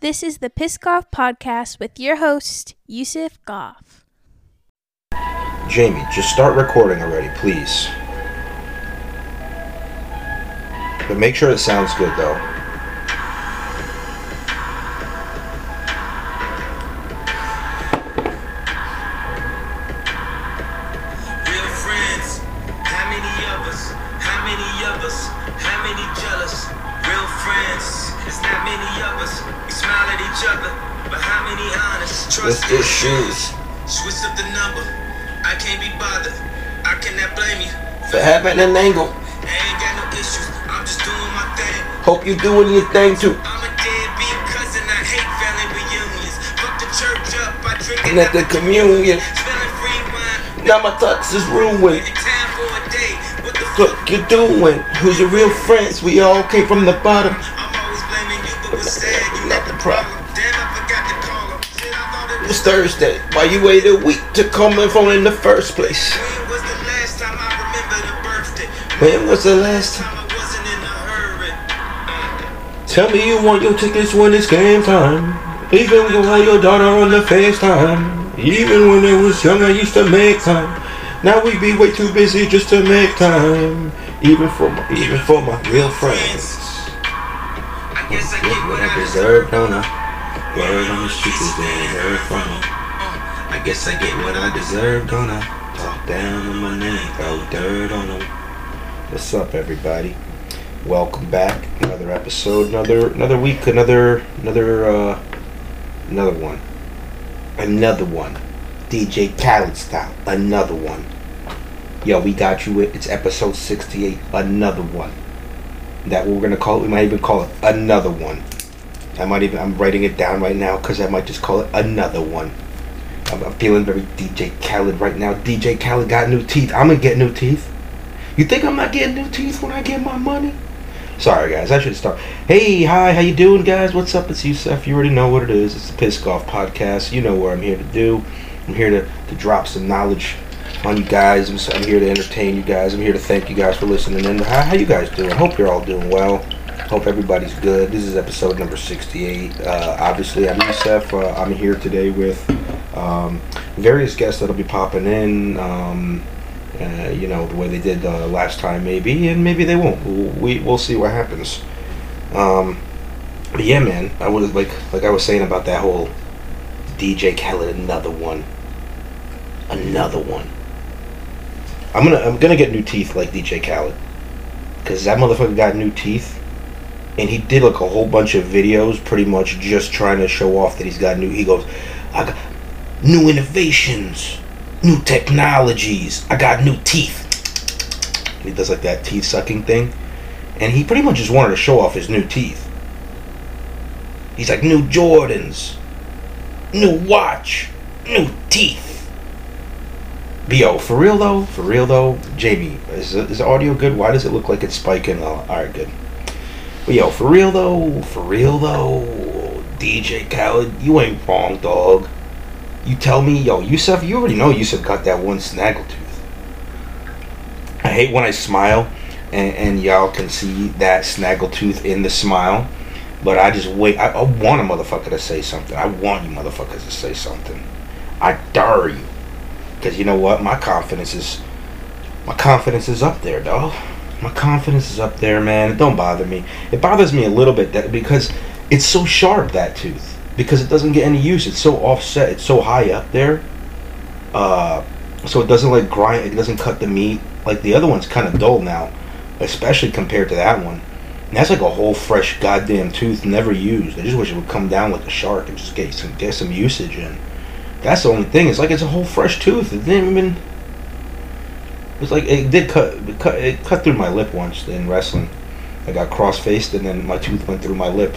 This is the Piss Goff Podcast with your host, Yusuf Goff. Jamie, just start recording already, please. But make sure it sounds good, though. For having an angle. Hope you doing your thing too. And at the communion, now my thoughts is ruined. What you doing? Who's your real friends? We all came from the bottom. Not the problem. problem. Damn, I forgot to call him. Shit, I it It was. was Thursday. Why you waited a week to call my phone in the first place? When was the last time? I wasn't in a hurry. Tell me you want your tickets when it's game time. Even when you had your daughter on the FaceTime. Even when I was young, I used to make time. Now we be way too busy just to make time. Even for my, even for my real friends. I guess I Get what I deserve, don't I? Word on the streets is they heard from me. Uh, I guess I get what I deserve, don't I? Talk down on my name, throw dirt on them. What's up, everybody? Welcome back. Another episode, another another week, another another uh another one. Another one. DJ Khaled style. Another one. Yo, we got you. It's episode 68. Another one. That we're gonna call it. We might even call it another one. I might even. I'm writing it down right now because I might just call it another one. I'm, I'm feeling very DJ Khaled right now. DJ Khaled got new teeth. I'm gonna get new teeth. You think I'm not getting new teeth when I get my money? Sorry guys, I should start. Hey, hi, how you doing guys? What's up? It's Yusuf. You already know what it is. It's the Piss Golf Podcast. You know what I'm here to do. I'm here to, to drop some knowledge on you guys. I'm, I'm here to entertain you guys. I'm here to thank you guys for listening. And how, how you guys doing? Hope you're all doing well. Hope everybody's good. This is episode number 68. Uh, obviously, I'm Yusuf. Uh, I'm here today with um, various guests that'll be popping in. Um, uh, you know the way they did uh, last time, maybe, and maybe they won't. We'll, we we'll see what happens. Um, but yeah, man, I was like like I was saying about that whole DJ Khaled, another one, another one. I'm gonna I'm gonna get new teeth like DJ Khaled, cause that motherfucker got new teeth, and he did like a whole bunch of videos, pretty much just trying to show off that he's got new. He goes, I got new innovations, new technologies. I got new teeth. He does like that teeth sucking thing, and he pretty much just wanted to show off his new teeth. He's like new Jordans, new watch, new teeth. Yo, for real though, for real though, Jamie, is is the audio good? Why does it look like it's spiking? Oh, all right, good. But yo, for real though, for real though, DJ Khaled, you ain't wrong, dog. You tell me, yo, Yusuf, you already know Yusuf got that one snaggle tooth. I hate when I smile and, and y'all can see that snaggle tooth in the smile. But I just wait. I, I want a motherfucker to say something. I want you motherfuckers to say something. I dare you. Because you know what? My confidence is. My confidence is up there, dog. My confidence is up there, man. It don't bother me. It bothers me a little bit that because it's so sharp that tooth because it doesn't get any use. It's so offset. It's so high up there. Uh, so it doesn't like grind. It doesn't cut the meat. Like the other one's kind of dull now, especially compared to that one. And that's like a whole fresh goddamn tooth, never used. I just wish it would come down like a shark and just get some get some usage in. That's the only thing. It's like it's a whole fresh tooth. It didn't even. It's like it did cut. It cut. It cut through my lip once in wrestling. I got cross faced and then my tooth went through my lip.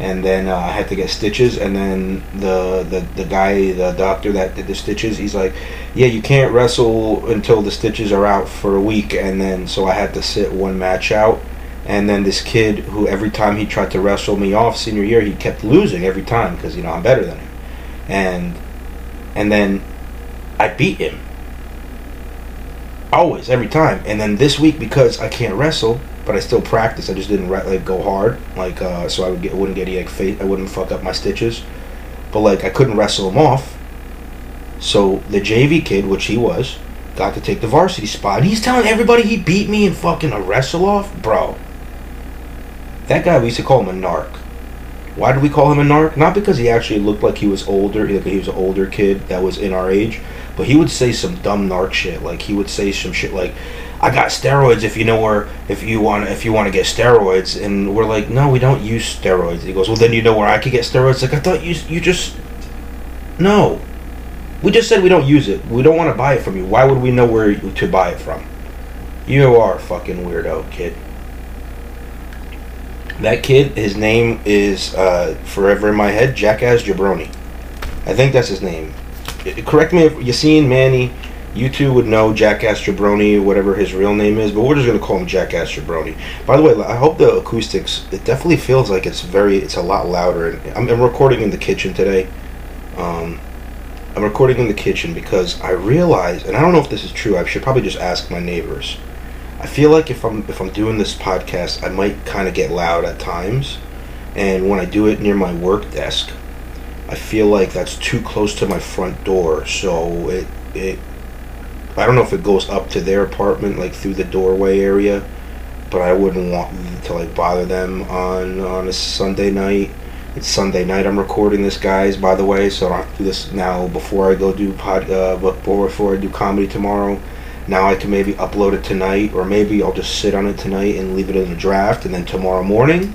And then uh, I had to get stitches. And then the, the the guy, the doctor that did the stitches, he's like, "Yeah, you can't wrestle until the stitches are out for a week." And then so I had to sit one match out. And then this kid, who every time he tried to wrestle me off senior year, he kept losing every time because you know I'm better than him. And and then I beat him always every time. And then this week because I can't wrestle, but I still practice. I just didn't like go hard, like uh, so I would get wouldn't get any like I wouldn't fuck up my stitches, but like I couldn't wrestle him off. So the JV kid, which he was, got to take the varsity spot. He's telling everybody he beat me and fucking a wrestle off, bro. That guy we used to call him a narc. Why did we call him a narc? Not because he actually looked like he was older, he was an older kid that was in our age, but he would say some dumb narc shit. Like he would say some shit like, "I got steroids. If you know where, if you want, if you want to get steroids," and we're like, "No, we don't use steroids." He goes, "Well, then you know where I could get steroids." Like I thought you, you just, no, we just said we don't use it. We don't want to buy it from you. Why would we know where to buy it from? You are a fucking weirdo, kid. That kid, his name is uh, forever in my head, Jackass Jabroni. I think that's his name. Correct me if you Yassine Manny, you two would know Jackass Jabroni, whatever his real name is, but we're just gonna call him Jackass Jabroni. By the way, I hope the acoustics. It definitely feels like it's very. It's a lot louder. And I'm, I'm recording in the kitchen today. Um, I'm recording in the kitchen because I realize, and I don't know if this is true. I should probably just ask my neighbors. I feel like if I'm if I'm doing this podcast, I might kind of get loud at times, and when I do it near my work desk, I feel like that's too close to my front door. So it it I don't know if it goes up to their apartment like through the doorway area, but I wouldn't want to like bother them on on a Sunday night. It's Sunday night. I'm recording this, guys. By the way, so I don't do this now before I go do pod. Uh, before before I do comedy tomorrow. Now I can maybe upload it tonight, or maybe I'll just sit on it tonight and leave it in a draft, and then tomorrow morning.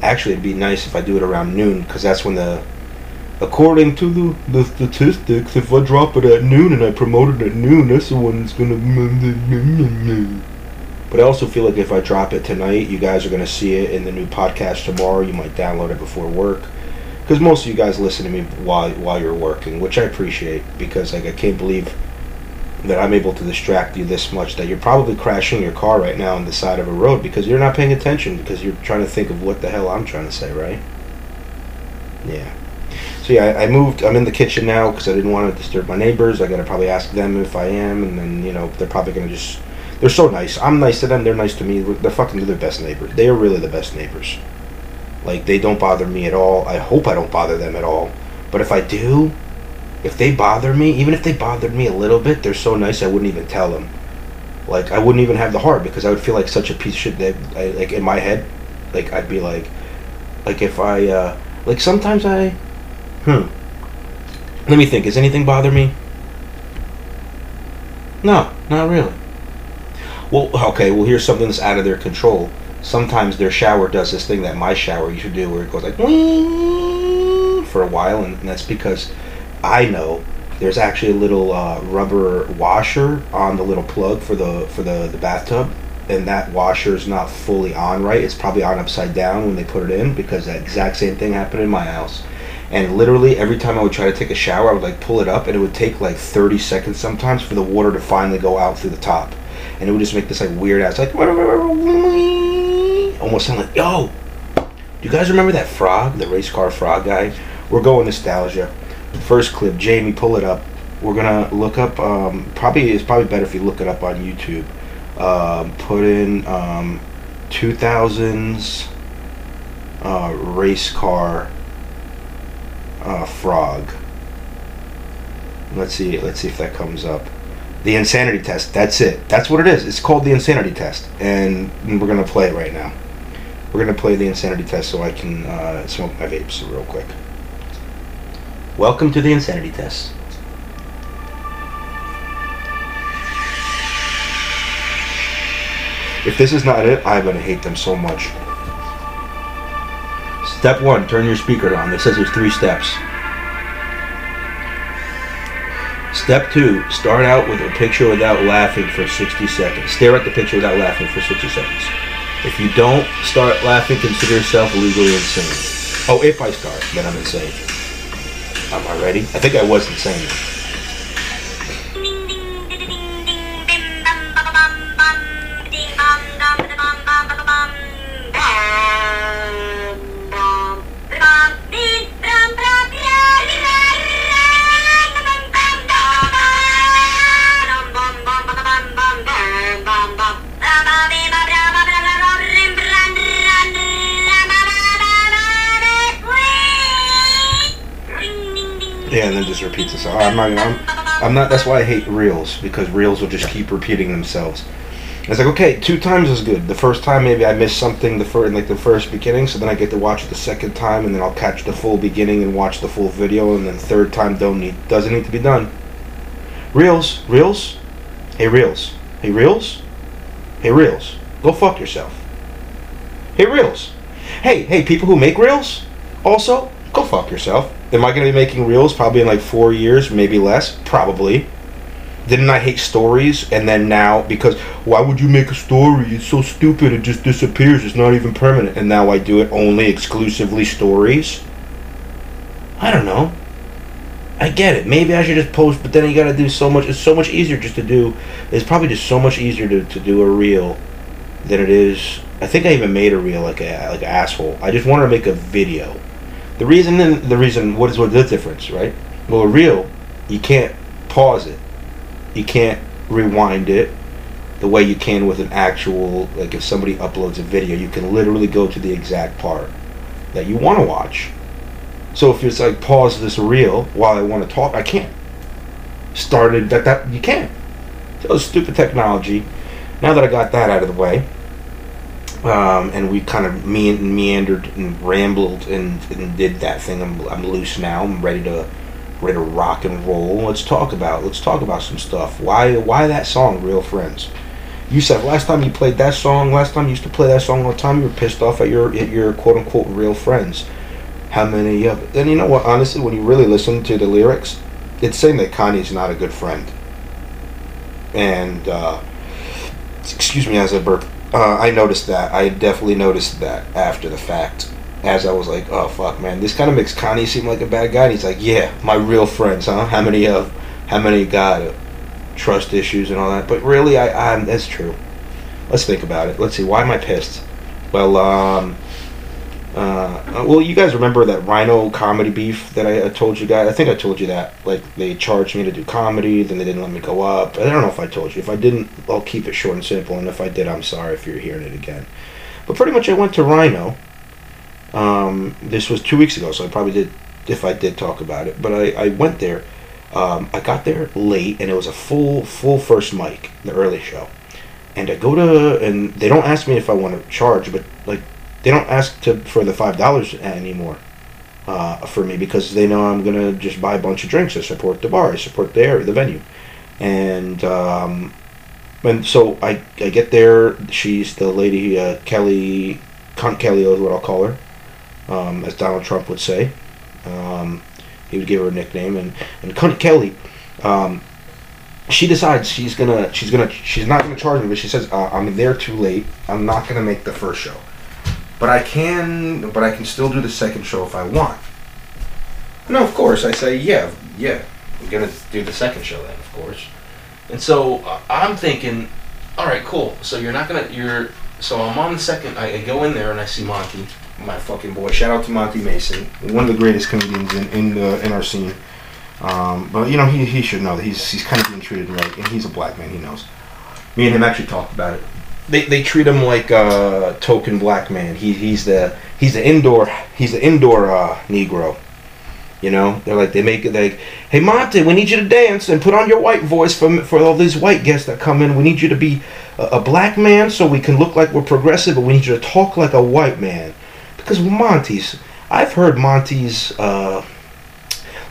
Actually, it'd be nice if I do it around noon, because that's when the. According to the, the statistics, if I drop it at noon and I promote it at noon, that's the one that's gonna. But I also feel like if I drop it tonight, you guys are gonna see it in the new podcast tomorrow. You might download it before work, because most of you guys listen to me while while you're working, which I appreciate. Because like I can't believe that I'm able to distract you this much that you're probably crashing your car right now on the side of a road because you're not paying attention because you're trying to think of what the hell I'm trying to say, right? Yeah. So yeah, I, I moved. I'm in the kitchen now because I didn't want to disturb my neighbors. I gotta probably ask them if I am, and then you know they're probably gonna just. They're so nice. I'm nice to them. They're nice to me. They're fucking the best neighbors. They are really the best neighbors. Like they don't bother me at all. I hope I don't bother them at all. But if I do, if they bother me, even if they bothered me a little bit, they're so nice I wouldn't even tell them. Like I wouldn't even have the heart because I would feel like such a piece of shit that I, like in my head, like I'd be like, like if I uh like sometimes I, hmm. Let me think. Does anything bother me? No, not really. Well, okay. Well, here's something that's out of their control. Sometimes their shower does this thing that my shower used to do, where it goes like for a while, and, that's because I know there's actually a little uh, rubber washer on the little plug for the for the, the bathtub, and that washer is not fully on right. It's probably on upside down when they put it in because that exact same thing happened in my house. And literally every time I would try to take a shower, I would like pull it up, and it would take like 30 seconds sometimes for the water to finally go out through the top, and it would just make this like weird ass like almost sound like yo. Do you guys remember that frog, the race car frog guy? We're going nostalgia. First clip, Jamie, pull it up. We're gonna look up. Um, probably it's probably better if you look it up on YouTube. Um, put in um, 2000s uh, race car uh, frog. Let's see. Let's see if that comes up. The insanity test. That's it. That's what it is. It's called the insanity test, and we're gonna play it right now. We're gonna play the insanity test so I can uh, smoke my vapes real quick. Welcome to the insanity test. If this is not it, I'm gonna hate them so much. Step one, turn your speaker on. It says there's three steps. Step two, start out with a picture without laughing for 60 seconds. Stare at the picture without laughing for 60 seconds. If you don't start laughing, consider yourself legally insane. Oh, if I start, then I'm insane. Am I ready? I think I was insane. And then just repeats itself. I'm not. I'm, I'm not. That's why I hate reels because reels will just keep repeating themselves. It's like okay, two times is good. The first time maybe I missed something the first like the first beginning, so then I get to watch it the second time, and then I'll catch the full beginning and watch the full video, and then third time don't need doesn't need to be done. Reels, reels, hey reels, hey reels, hey reels, go fuck yourself. Hey reels, hey hey people who make reels, also go fuck yourself. Am I going to be making reels probably in like four years, maybe less? Probably. Didn't I hate stories? And then now, because why would you make a story? It's so stupid. It just disappears. It's not even permanent. And now I do it only exclusively stories. I don't know. I get it. Maybe I should just post, but then you got to do so much. It's so much easier just to do. It's probably just so much easier to, to do a reel than it is. I think I even made a reel like a like an asshole. I just wanted to make a video the reason, the reason, what is what the difference, right? Well, a reel, you can't pause it, you can't rewind it the way you can with an actual, like if somebody uploads a video, you can literally go to the exact part that you want to watch. So if it's like pause this reel while I want to talk, I can't. Started that that you can't. So stupid technology. Now that I got that out of the way, um, and we kind of me- meandered and rambled and, and did that thing. I'm, I'm loose now. I'm ready to ready to rock and roll. Let's talk about let's talk about some stuff. Why why that song, Real Friends? You said last time you played that song, last time you used to play that song all the time, you were pissed off at your at your quote unquote real friends. How many of and you know what, honestly, when you really listen to the lyrics, it's saying that Kanye's not a good friend. And uh, excuse me as I burp. Uh, I noticed that. I definitely noticed that after the fact. As I was like, oh fuck, man, this kind of makes Kanye seem like a bad guy. And he's like, yeah, my real friends, huh? How many of, how many got trust issues and all that? But really, I, I, that's true. Let's think about it. Let's see. Why am I pissed? Well, um, uh, well, you guys remember that Rhino comedy beef that I, I, told you guys? I think I told you that. Like, they charged me to do comedy, then they didn't let me go up. I don't know if I told you. If I didn't, I'll keep it short and simple. And if I did, I'm sorry if you're hearing it again. But pretty much, I went to Rhino. Um, this was two weeks ago, so I probably did, if I did talk about it. But I, I went there. Um, I got there late, and it was a full, full first mic, the early show. And I go to, and they don't ask me if I want to charge, but like they don't ask to for the five dollars anymore uh, for me because they know I'm gonna just buy a bunch of drinks. I support the bar. I support the area, the venue, and um, and so I I get there. She's the lady uh, Kelly, Cunt Kelly is what I'll call her, um, as Donald Trump would say. Um, he would give her a nickname, and and Cunt Kelly. Um, she decides she's gonna she's gonna she's not gonna charge me, but she says uh, I'm there too late. I'm not gonna make the first show. But I can, but I can still do the second show if I want. No, of course. I say, yeah, yeah. I'm gonna do the second show then, of course. And so uh, I'm thinking, all right, cool. So you're not gonna, you're. So I'm on the second. I, I, go in there and I see Monty, my fucking boy. Shout out to Monty Mason, one of the greatest comedians in in, the, in our scene. Um, but you know, he, he should know that he's he's kind of being treated right, and he's a black man. He knows. Me and him actually talked about it they, they treat him like a token black man. He, he's the he's the indoor he's the indoor uh, Negro. You know, they're like they make it like, hey Monty, we need you to dance and put on your white voice for for all these white guests that come in. We need you to be a, a black man so we can look like we're progressive, but we need you to talk like a white man. Because Monty's, I've heard Monty's, uh,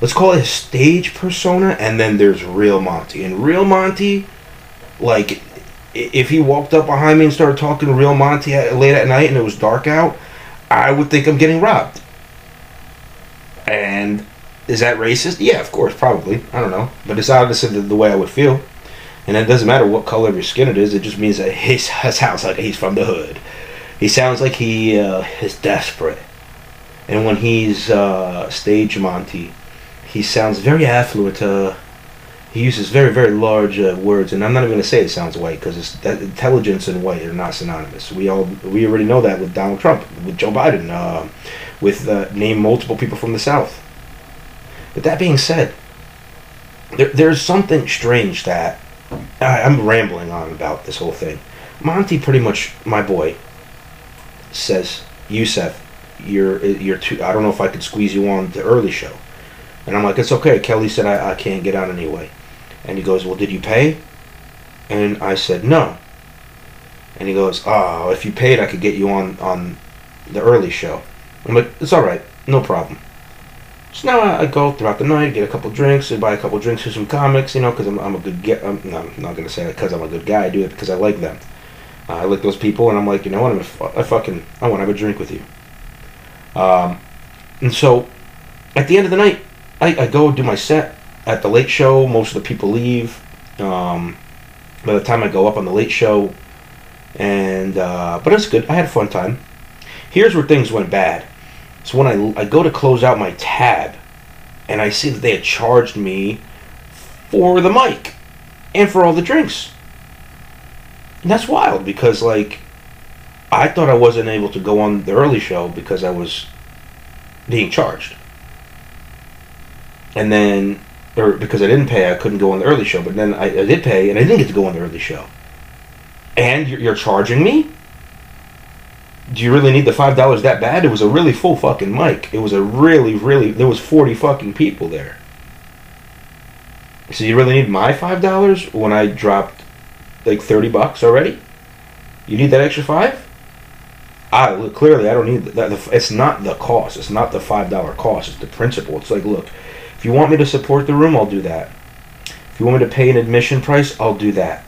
let's call it his stage persona, and then there's real Monty. And real Monty, like if he walked up behind me and started talking real Monty late at night and it was dark out, I would think I'm getting robbed. And is that racist? Yeah, of course, probably. I don't know, but it's obviously the, the way I would feel. And it doesn't matter what color of your skin it is. It just means that he sounds like he's from the hood. He sounds like he uh, is desperate. And when he's uh, stage Monty, he sounds very affluent. Uh, he uses very very large uh, words, and I'm not even going to say it sounds white because intelligence and white are not synonymous. We all we already know that with Donald Trump, with Joe Biden, uh, with uh, name multiple people from the South. But that being said, there, there's something strange that I, I'm rambling on about this whole thing. Monty, pretty much my boy, says, Yusef, you're you're too. I don't know if I could squeeze you on the early show And I'm like, it's okay. Kelly said I, I can't get on anyway. And he goes, well, did you pay? And I said, no. And he goes, oh, if you paid, I could get you on, on the early show. I'm like, it's all right. No problem. So now I, I go throughout the night, get a couple drinks, buy a couple drinks for some comics, you know, because I'm, I'm a good guy. I'm, no, I'm not going to say that because I'm a good guy. I do it because I like them. Uh, I like those people, and I'm like, you know what? I'm fucking, I want to have a drink with you. Um, and so, at the end of the night, I, I go do my set at the late show. Most of the people leave. Um, by the time I go up on the late show, and uh, but it's good. I had a fun time. Here's where things went bad. So when I, I go to close out my tab, and I see that they had charged me for the mic and for all the drinks. And that's wild because like I thought I wasn't able to go on the early show because I was being charged. And then or because I didn't pay, I couldn't go on the early show. But then I, I did pay, and I didn't get to go on the early show. And you're, you're charging me? Do you really need the five dollars that bad? It was a really full fucking mic. It was a really, really. There was forty fucking people there. So you really need my five dollars when I dropped like thirty bucks already? You need that extra five? I look clearly I don't need that. It's not the cost. It's not the five dollar cost. It's the principle. It's like look, if you want me to support the room, I'll do that. If you want me to pay an admission price, I'll do that.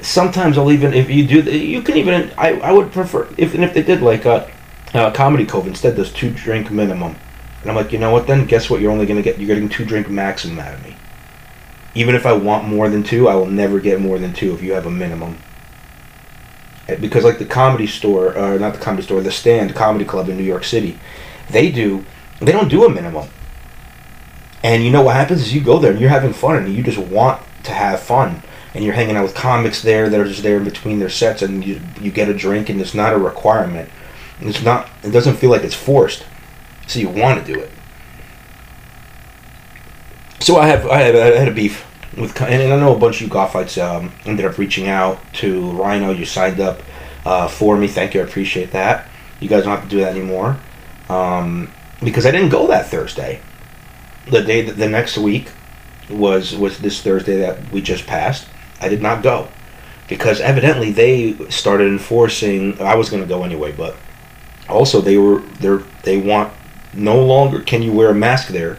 Sometimes I'll even if you do you can even I, I would prefer if and if they did like a, a comedy cove instead there's two drink minimum. And I'm like you know what then? Guess what? You're only gonna get you're getting two drink maximum out of me. Even if I want more than two I will never get more than two if you have a minimum. Eh, because like the comedy store or not the comedy store the stand comedy club in New York City they do they don't do a minimum and you know what happens is you go there and you're having fun and you just want to have fun. And you're hanging out with comics there that are just there in between their sets and you, you get a drink and it's not a requirement. It's not it doesn't feel like it's forced. So you want to do it. So i have i had, I had a beef with and i know a bunch of you fights um, ended up reaching out to rhino. You signed up uh, for me. Thank you. I appreciate that. You guys don't have to do that anymore. Um, because i didn't go that thursday the day that the next week was was this thursday that we just passed I did not go because evidently they started enforcing. I was going to go anyway, but also they were they they want no longer can you wear a mask there.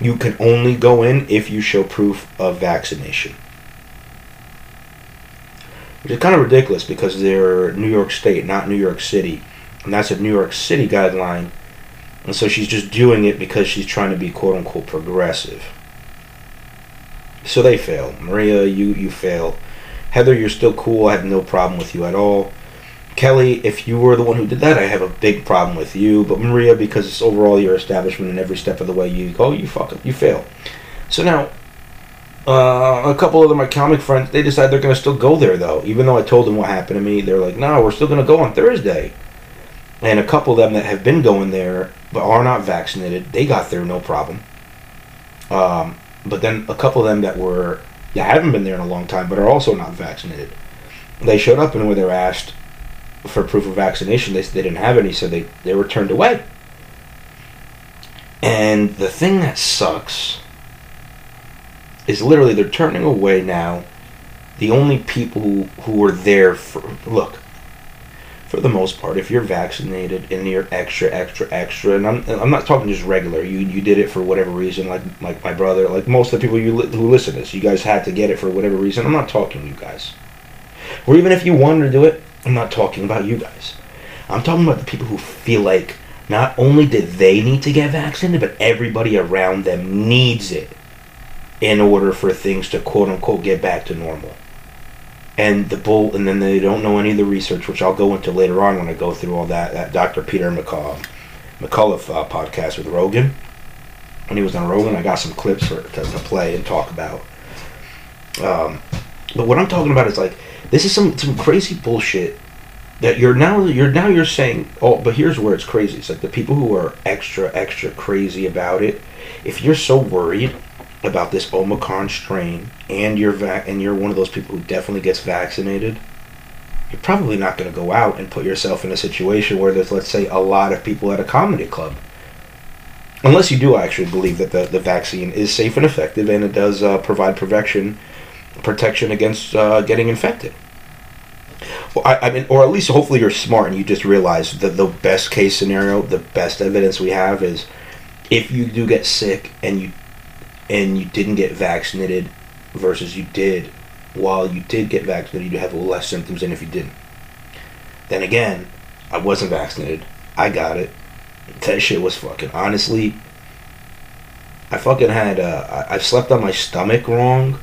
You can only go in if you show proof of vaccination. Which is kind of ridiculous because they're New York State, not New York City. And that's a New York City guideline. And so she's just doing it because she's trying to be quote unquote progressive. So they fail. Maria, you you fail. Heather, you're still cool. I have no problem with you at all. Kelly, if you were the one who did that, I have a big problem with you. But Maria, because it's overall your establishment and every step of the way you go, you fuck up, you fail. So now, uh, a couple of my comic friends, they decide they're going to still go there though. Even though I told them what happened to me, they're like, no, we're still going to go on Thursday. And a couple of them that have been going there but are not vaccinated, they got there no problem. Um, but then a couple of them that were that haven't been there in a long time but are also not vaccinated they showed up and when they were asked for proof of vaccination. They, they didn't have any so they, they were turned away. And the thing that sucks is literally they're turning away now. The only people who, who were there for look for the most part, if you're vaccinated and you're extra, extra, extra, and I'm, I'm not talking just regular. You you did it for whatever reason, like like my brother, like most of the people you li- who listen to this, you guys had to get it for whatever reason. I'm not talking you guys, or even if you wanted to do it, I'm not talking about you guys. I'm talking about the people who feel like not only did they need to get vaccinated, but everybody around them needs it in order for things to quote unquote get back to normal and the bull, and then they don't know any of the research, which I'll go into later on when I go through all that. That Dr. Peter McCullough uh, podcast with Rogan. When he was on Rogan, I got some clips for to, to play and talk about. Um, but what I'm talking about is like this is some some crazy bullshit that you're now you're now you're saying. Oh, but here's where it's crazy. It's like the people who are extra extra crazy about it. If you're so worried about this Omicron strain and you're vac- and you're one of those people who definitely gets vaccinated, you're probably not going to go out and put yourself in a situation where there's let's say a lot of people at a comedy club. unless you do actually believe that the, the vaccine is safe and effective and it does uh, provide protection protection against uh, getting infected. Well, I, I mean, or at least hopefully you're smart and you just realize that the best case scenario, the best evidence we have is if you do get sick and you and you didn't get vaccinated versus you did while you did get vaccinated you have less symptoms than if you didn't. Then again i wasn't vaccinated. I got it. That shit was fucking honestly i fucking had uh, I, I slept on my stomach wrong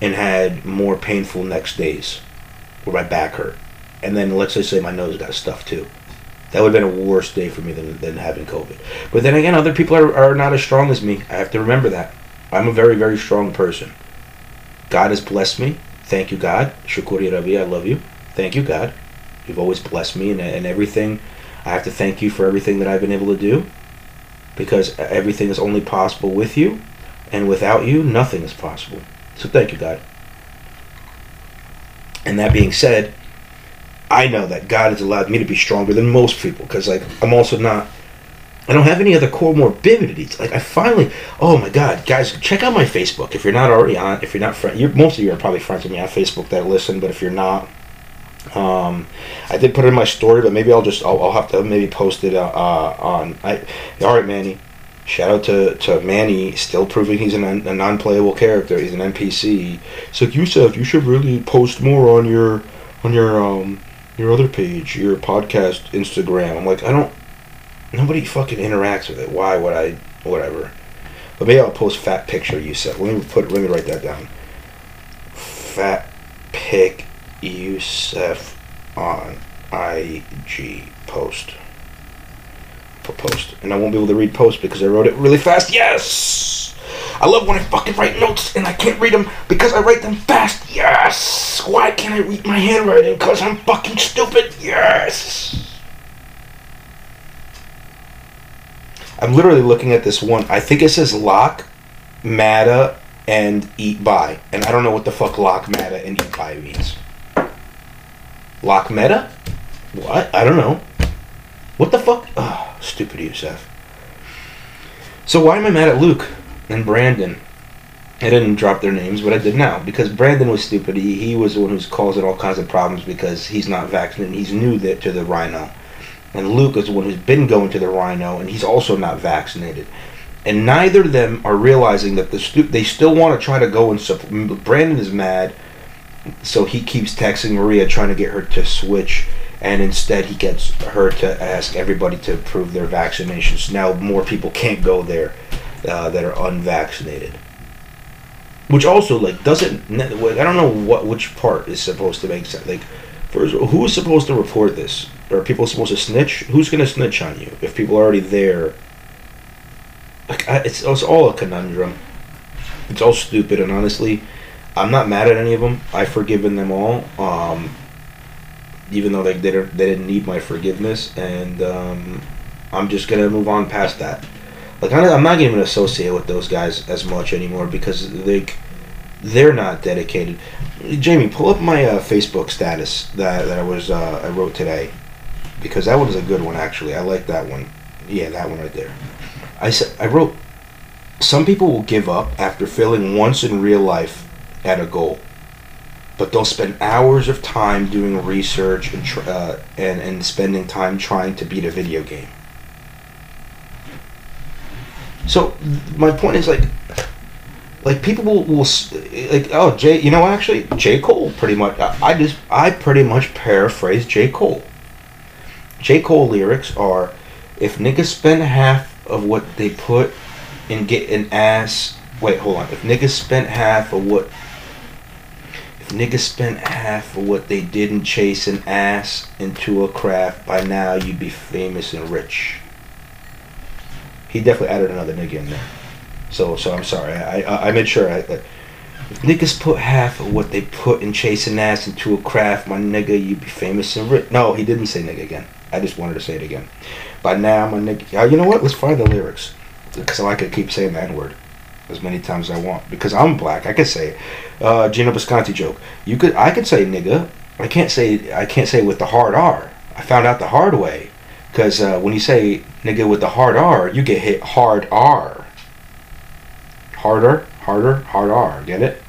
and had more painful next days where my back hurt. And then let's just say my nose got stuffed too that would have been a worse day for me than, than having COVID. But then again, other people are, are not as strong as me. I have to remember that. I'm a very, very strong person. God has blessed me. Thank you, God. Shukuri Rabbi, I love you. Thank you, God. You've always blessed me and, and everything. I have to thank you for everything that I've been able to do because everything is only possible with you, and without you, nothing is possible. So thank you, God. And that being said, I know that God has allowed me to be stronger than most people because, like, I'm also not. I don't have any other core comorbidities. Like, I finally. Oh my God, guys, check out my Facebook if you're not already on. If you're not friend, most of you are probably friends with me on Facebook that listen. But if you're not, um, I did put it in my story, but maybe I'll just I'll, I'll have to maybe post it uh, uh, on. I all right, Manny. Shout out to, to Manny, still proving he's an, a non-playable character. He's an NPC. So you you should really post more on your on your um your other page, your podcast Instagram. I'm like, I don't. Nobody fucking interacts with it. Why would I? Whatever. But maybe I'll post fat picture. You said. Let me put. Let me write that down. Fat pic Yusef on IG post. Post, and I won't be able to read post because I wrote it really fast. Yes. I love when I fucking write notes and I can't read them because I write them fast. Yes. Why can't I read my handwriting? Because I'm fucking stupid. Yes. I'm literally looking at this one. I think it says lock, mata, and eat by. And I don't know what the fuck lock, mata, and eat by means. Lock meta? What? I don't know. What the fuck? Oh, stupid Yusef. So why am I mad at Luke and Brandon? I didn't drop their names, but I did now because Brandon was stupid. He, he was the one who's causing all kinds of problems because he's not vaccinated. He's new there to the Rhino, and Luke is the one who's been going to the Rhino, and he's also not vaccinated. And neither of them are realizing that the stu- they still want to try to go and support. Brandon is mad, so he keeps texting Maria trying to get her to switch, and instead he gets her to ask everybody to prove their vaccinations. Now more people can't go there uh, that are unvaccinated which also like doesn't I don't know what which part is supposed to make sense. Like, first, who is supposed to report this? Are people supposed to snitch? Who's gonna snitch on you if people are already there? Like, I, it's it's all a conundrum. It's all stupid, and honestly, I'm not mad at any of them. I've forgiven them all. Um, even though they they didn't, they didn't need my forgiveness, and um, I'm just gonna move on past that like I'm not even associate with those guys as much anymore because they they're not dedicated. Jamie, pull up my uh, Facebook status that, that I was uh, I wrote today because that one's a good one actually. I like that one. Yeah, that one right there. I said I wrote some people will give up after failing once in real life at a goal, but they'll spend hours of time doing research and tr- uh, and and spending time trying to beat a video game. So my point is like, like people will, will like oh J you know actually J Cole pretty much I, just I pretty much paraphrase J Cole. J Cole lyrics are, if niggas spend half of what they put in get an ass. Wait, hold on. If niggas spent half of what niggas spent half of what they didn't chase an ass into a craft, by now you'd be famous and rich he definitely added another nigga in there. So so I'm sorry. I I, I made sure I, I niggas put half of what they put in chasing ass into a craft, my nigga, you'd be famous and rich. No, he didn't say nigga again. I just wanted to say it again. By now, my nigga, uh, you know what? Let's find the lyrics. Because I could keep saying the N word as many times as I want. Because I'm black, I could say. Uh, Gino Bisconti joke. You could, I could say nigga. I can't say, I can't say with the hard R. I found out the hard way Because uh, when you say nigga with the hard R, you get hit hard R. Harder, harder, hard R. Get it?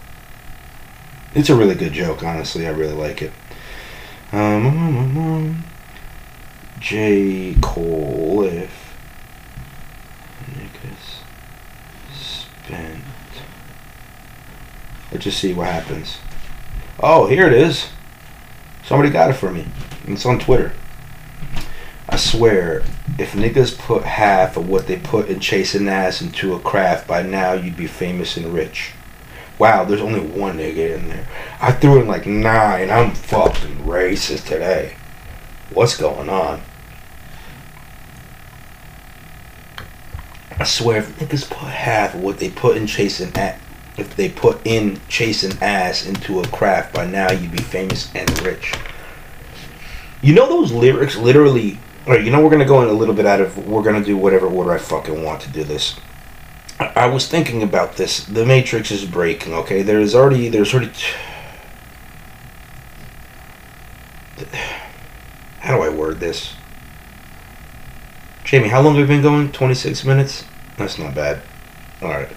It's a really good joke, honestly. I really like it. Um, J. Cole, if niggas spent. Let's just see what happens. Oh, here it is. Somebody got it for me. It's on Twitter. I swear, if niggas put half of what they put in chasing ass into a craft, by now you'd be famous and rich. Wow, there's only one nigga in there. I threw in like nine. I'm fucking racist today. What's going on? Swear, if niggas put half of what they put in chasing ass, if they put in chasing ass into a craft, by now you'd be famous and rich. You know those lyrics literally. All right, you know we're gonna go in a little bit out of. We're gonna do whatever order I fucking want to do this. I, I was thinking about this. The Matrix is breaking. Okay, there's already there's already. How do I word this? Jamie, how long have we been going? Twenty six minutes. That's not bad. All right.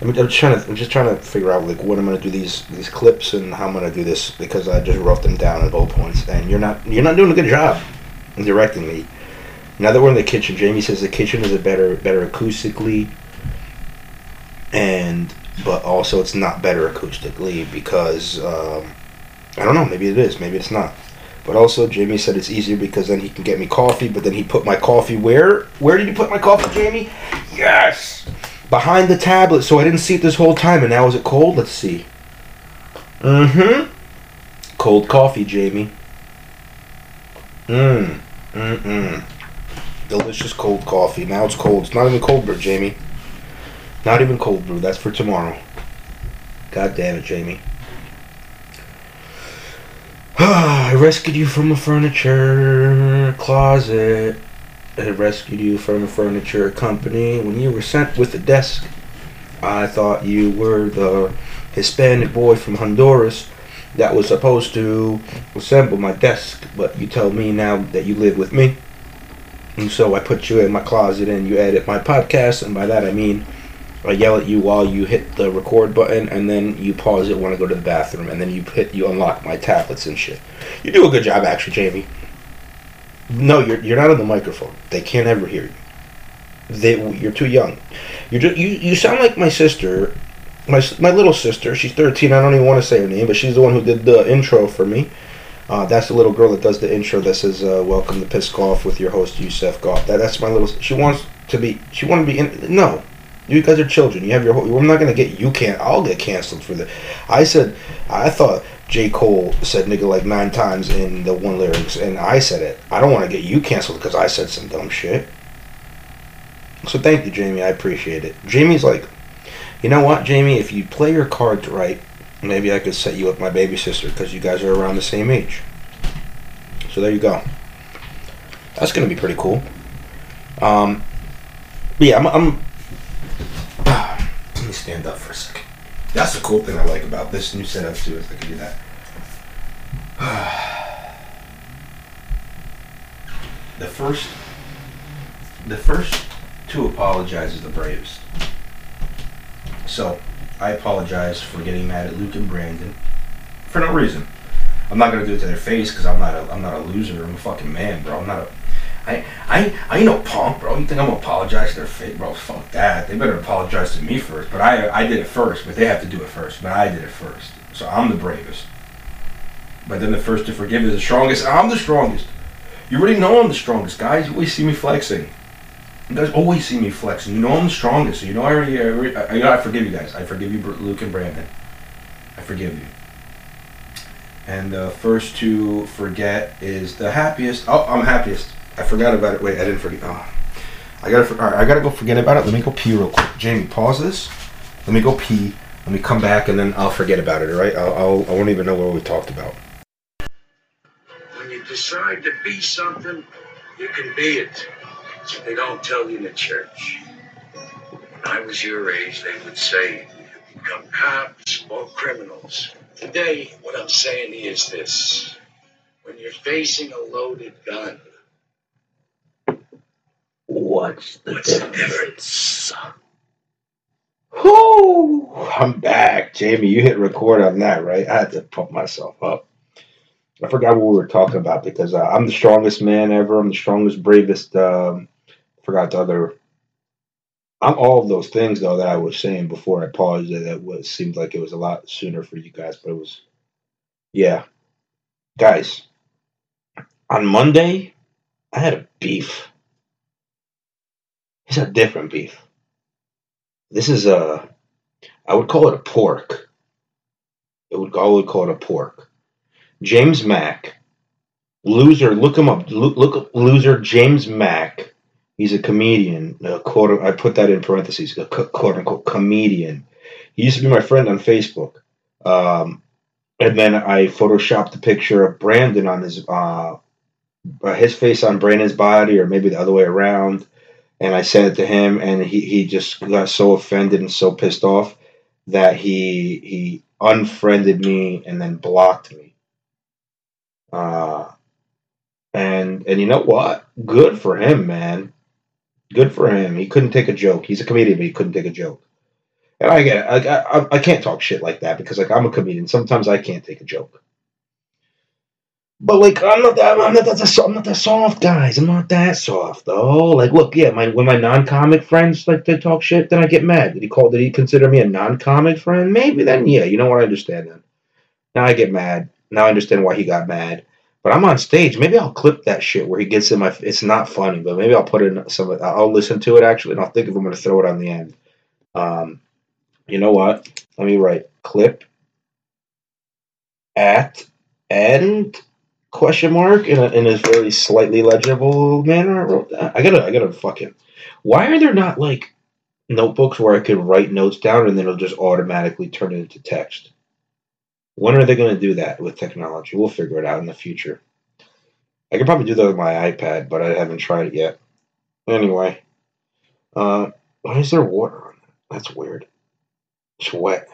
I'm, trying to. I'm just trying to figure out like what I'm gonna do these these clips and how I'm gonna do this because I just wrote them down at bullet points and you're not you're not doing a good job in directing me. Now that we're in the kitchen, Jamie says the kitchen is a better better acoustically, and but also it's not better acoustically because um, I don't know. Maybe it is. Maybe it's not. But also, Jamie said it's easier because then he can get me coffee. But then he put my coffee where? Where did you put my coffee, Jamie? Yes behind the tablet, so I didn't see it this whole time. And now is it cold? Let's see. Mm-hmm. Cold coffee, Jamie. Mmm. Mm-mm. Delicious cold coffee. Now it's cold. It's not even cold brew, Jamie. Not even cold brew. That's for tomorrow. God damn it, Jamie. I rescued you from a furniture closet I rescued you from a furniture company. When you were sent with the desk, I thought you were the Hispanic boy from Honduras that was supposed to assemble my desk, but you tell me now that you live with me. And so I put you in my closet and you edit my podcast, and by that I mean I yell at you while you hit the record button, and then you pause it when I go to the bathroom, and then you hit you unlock my tablets and shit. You do a good job, actually, Jamie. No, you're you're not on the microphone. They can't ever hear you. They you're too young. You're just, you you sound like my sister, my my little sister. She's 13. I don't even want to say her name, but she's the one who did the intro for me. Uh, that's the little girl that does the intro that says uh, "Welcome to Piss Golf" with your host Yusef Goff. That that's my little. She wants to be. She want to be in. No, you guys are children. You have your. Whole, I'm not gonna get you. Can't. I'll get canceled for that. I said. I thought J. Cole said nigga like nine times in the one lyrics, and I said it. I don't want to get you canceled because I said some dumb shit. So thank you, Jamie. I appreciate it. Jamie's like, you know what, Jamie? If you play your cards right, maybe I could set you up my baby sister because you guys are around the same age. So there you go. That's gonna be pretty cool. Um, yeah, I'm. I'm me stand up for a second. That's the cool thing I like about this new setup too. Is I can do that. the first, the first to apologize is the bravest. So, I apologize for getting mad at Luke and Brandon for no reason. I'm not gonna do it to their face because I'm not a I'm not a loser. I'm a fucking man, bro. I'm not a I, I, I ain't no punk, bro. You think I'm gonna apologize to their face, bro? Fuck that. They better apologize to me first. But I, I did it first. But they have to do it first. But I did it first. So I'm the bravest. But then the first to forgive is the strongest. I'm the strongest. You already know I'm the strongest, guys. You always see me flexing. You guys always see me flexing. You know I'm the strongest. You know I already, I, already, I, you know, I forgive you guys. I forgive you, Luke and Brandon. I forgive you. And the first to forget is the happiest. Oh, I'm happiest. I forgot about it. Wait, I didn't forget. Oh, I gotta. All right, I gotta go forget about it. Let me go pee real quick. Jamie, pause this. Let me go pee. Let me come back, and then I'll forget about it. All right? I'll, I'll I won't even know what we talked about. When you decide to be something, you can be it. They don't tell you in the church. When I was your age, they would say you become cops or criminals. Today, what I'm saying is this: when you're facing a loaded gun What's the difference? Whoo! I'm back. Jamie, you hit record on that, right? I had to pump myself up. I forgot what we were talking about because uh, I'm the strongest man ever. I'm the strongest, bravest. Um, forgot the other. I'm all of those things though that I was saying before I paused. That it was seemed like it was a lot sooner for you guys, but it was. Yeah, guys. On Monday, I had a beef. It's a different beef. This is a. I would call it a pork. It would I would call it a pork. James Mack, loser. Look him up. Look, look loser James Mack. He's a comedian. A quote. I put that in parentheses. A quote unquote comedian. He used to be my friend on Facebook. Um, and then I photoshopped the picture of Brandon on his uh, uh, his face on Brandon's body, or maybe the other way around. And I sent it to him, and he, he just got so offended and so pissed off that he he unfriended me and then blocked me. Uh, and and you know what? Good for him, man. Good for him. He couldn't take a joke. He's a comedian, but he couldn't take a joke. And I get. I, I, I can't talk shit like that because like I'm a comedian. Sometimes I can't take a joke. But like I'm not that I'm not that I'm not that soft, guys. I'm not that soft though. Like, look, yeah, my when my non-comic friends like to talk shit, then I get mad. Did he call? Did he consider me a non-comic friend? Maybe then, yeah. You know what? I understand then. Now I get mad. Now I understand why he got mad. But I'm on stage. Maybe I'll clip that shit where he gets in my. It's not funny, but maybe I'll put in some. I'll listen to it actually, and I'll think if I'm to throw it on the end. Um, you know what? Let me write clip at end question mark in a, in a very slightly legible manner. I wrote that. I gotta I gotta fucking. Why are there not like notebooks where I could write notes down and then it'll just automatically turn it into text? When are they to do that with technology? We'll figure it out in the future. I could probably do that with my iPad, but I haven't tried it yet. Anyway, uh, why is there water on it? That's weird. It's wet.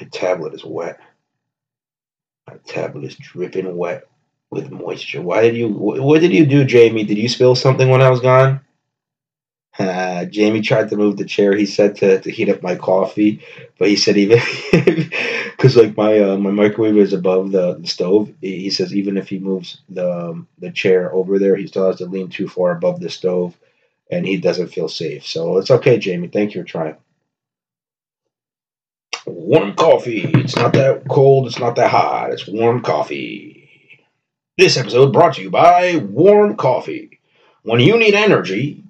My tablet is wet. My tablet is dripping wet with moisture. Why did you? What did you do, Jamie? Did you spill something when I was gone? Uh, Jamie tried to move the chair. He said to, to heat up my coffee, but he said even because like my uh, my microwave is above the, the stove. He says even if he moves the um, the chair over there, he still has to lean too far above the stove, and he doesn't feel safe. So it's okay, Jamie. Thank you for trying. Warm coffee. It's not that cold. It's not that hot. It's warm coffee. This episode brought to you by Warm Coffee. When you need energy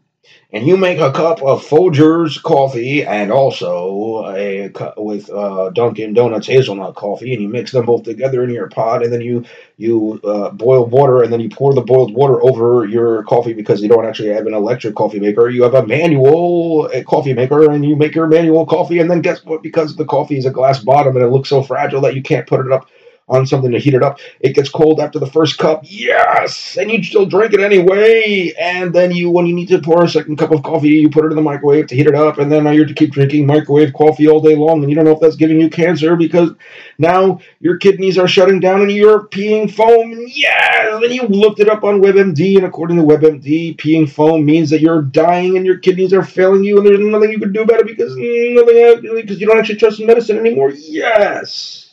and you make a cup of Folgers coffee and also a cup with uh, Dunkin' Donuts hazelnut coffee, and you mix them both together in your pot, and then you you uh, boil water, and then you pour the boiled water over your coffee because you don't actually have an electric coffee maker. You have a manual coffee maker, and you make your manual coffee, and then guess what? Because the coffee is a glass bottom and it looks so fragile that you can't put it up on something to heat it up. It gets cold after the first cup. Yes, and you still drink it anyway. And then you, when you need to pour a second cup of coffee, you put it in the microwave to heat it up. And then now you're to keep drinking microwave coffee all day long, and you don't know if that's giving you cancer because now your kidneys are shutting down and you're peeing foam. Yeah, and you looked it up on WebMD, and according to WebMD, peeing foam means that you're dying and your kidneys are failing you, and there's nothing you can do about it because nothing because you don't actually trust medicine anymore. Yes.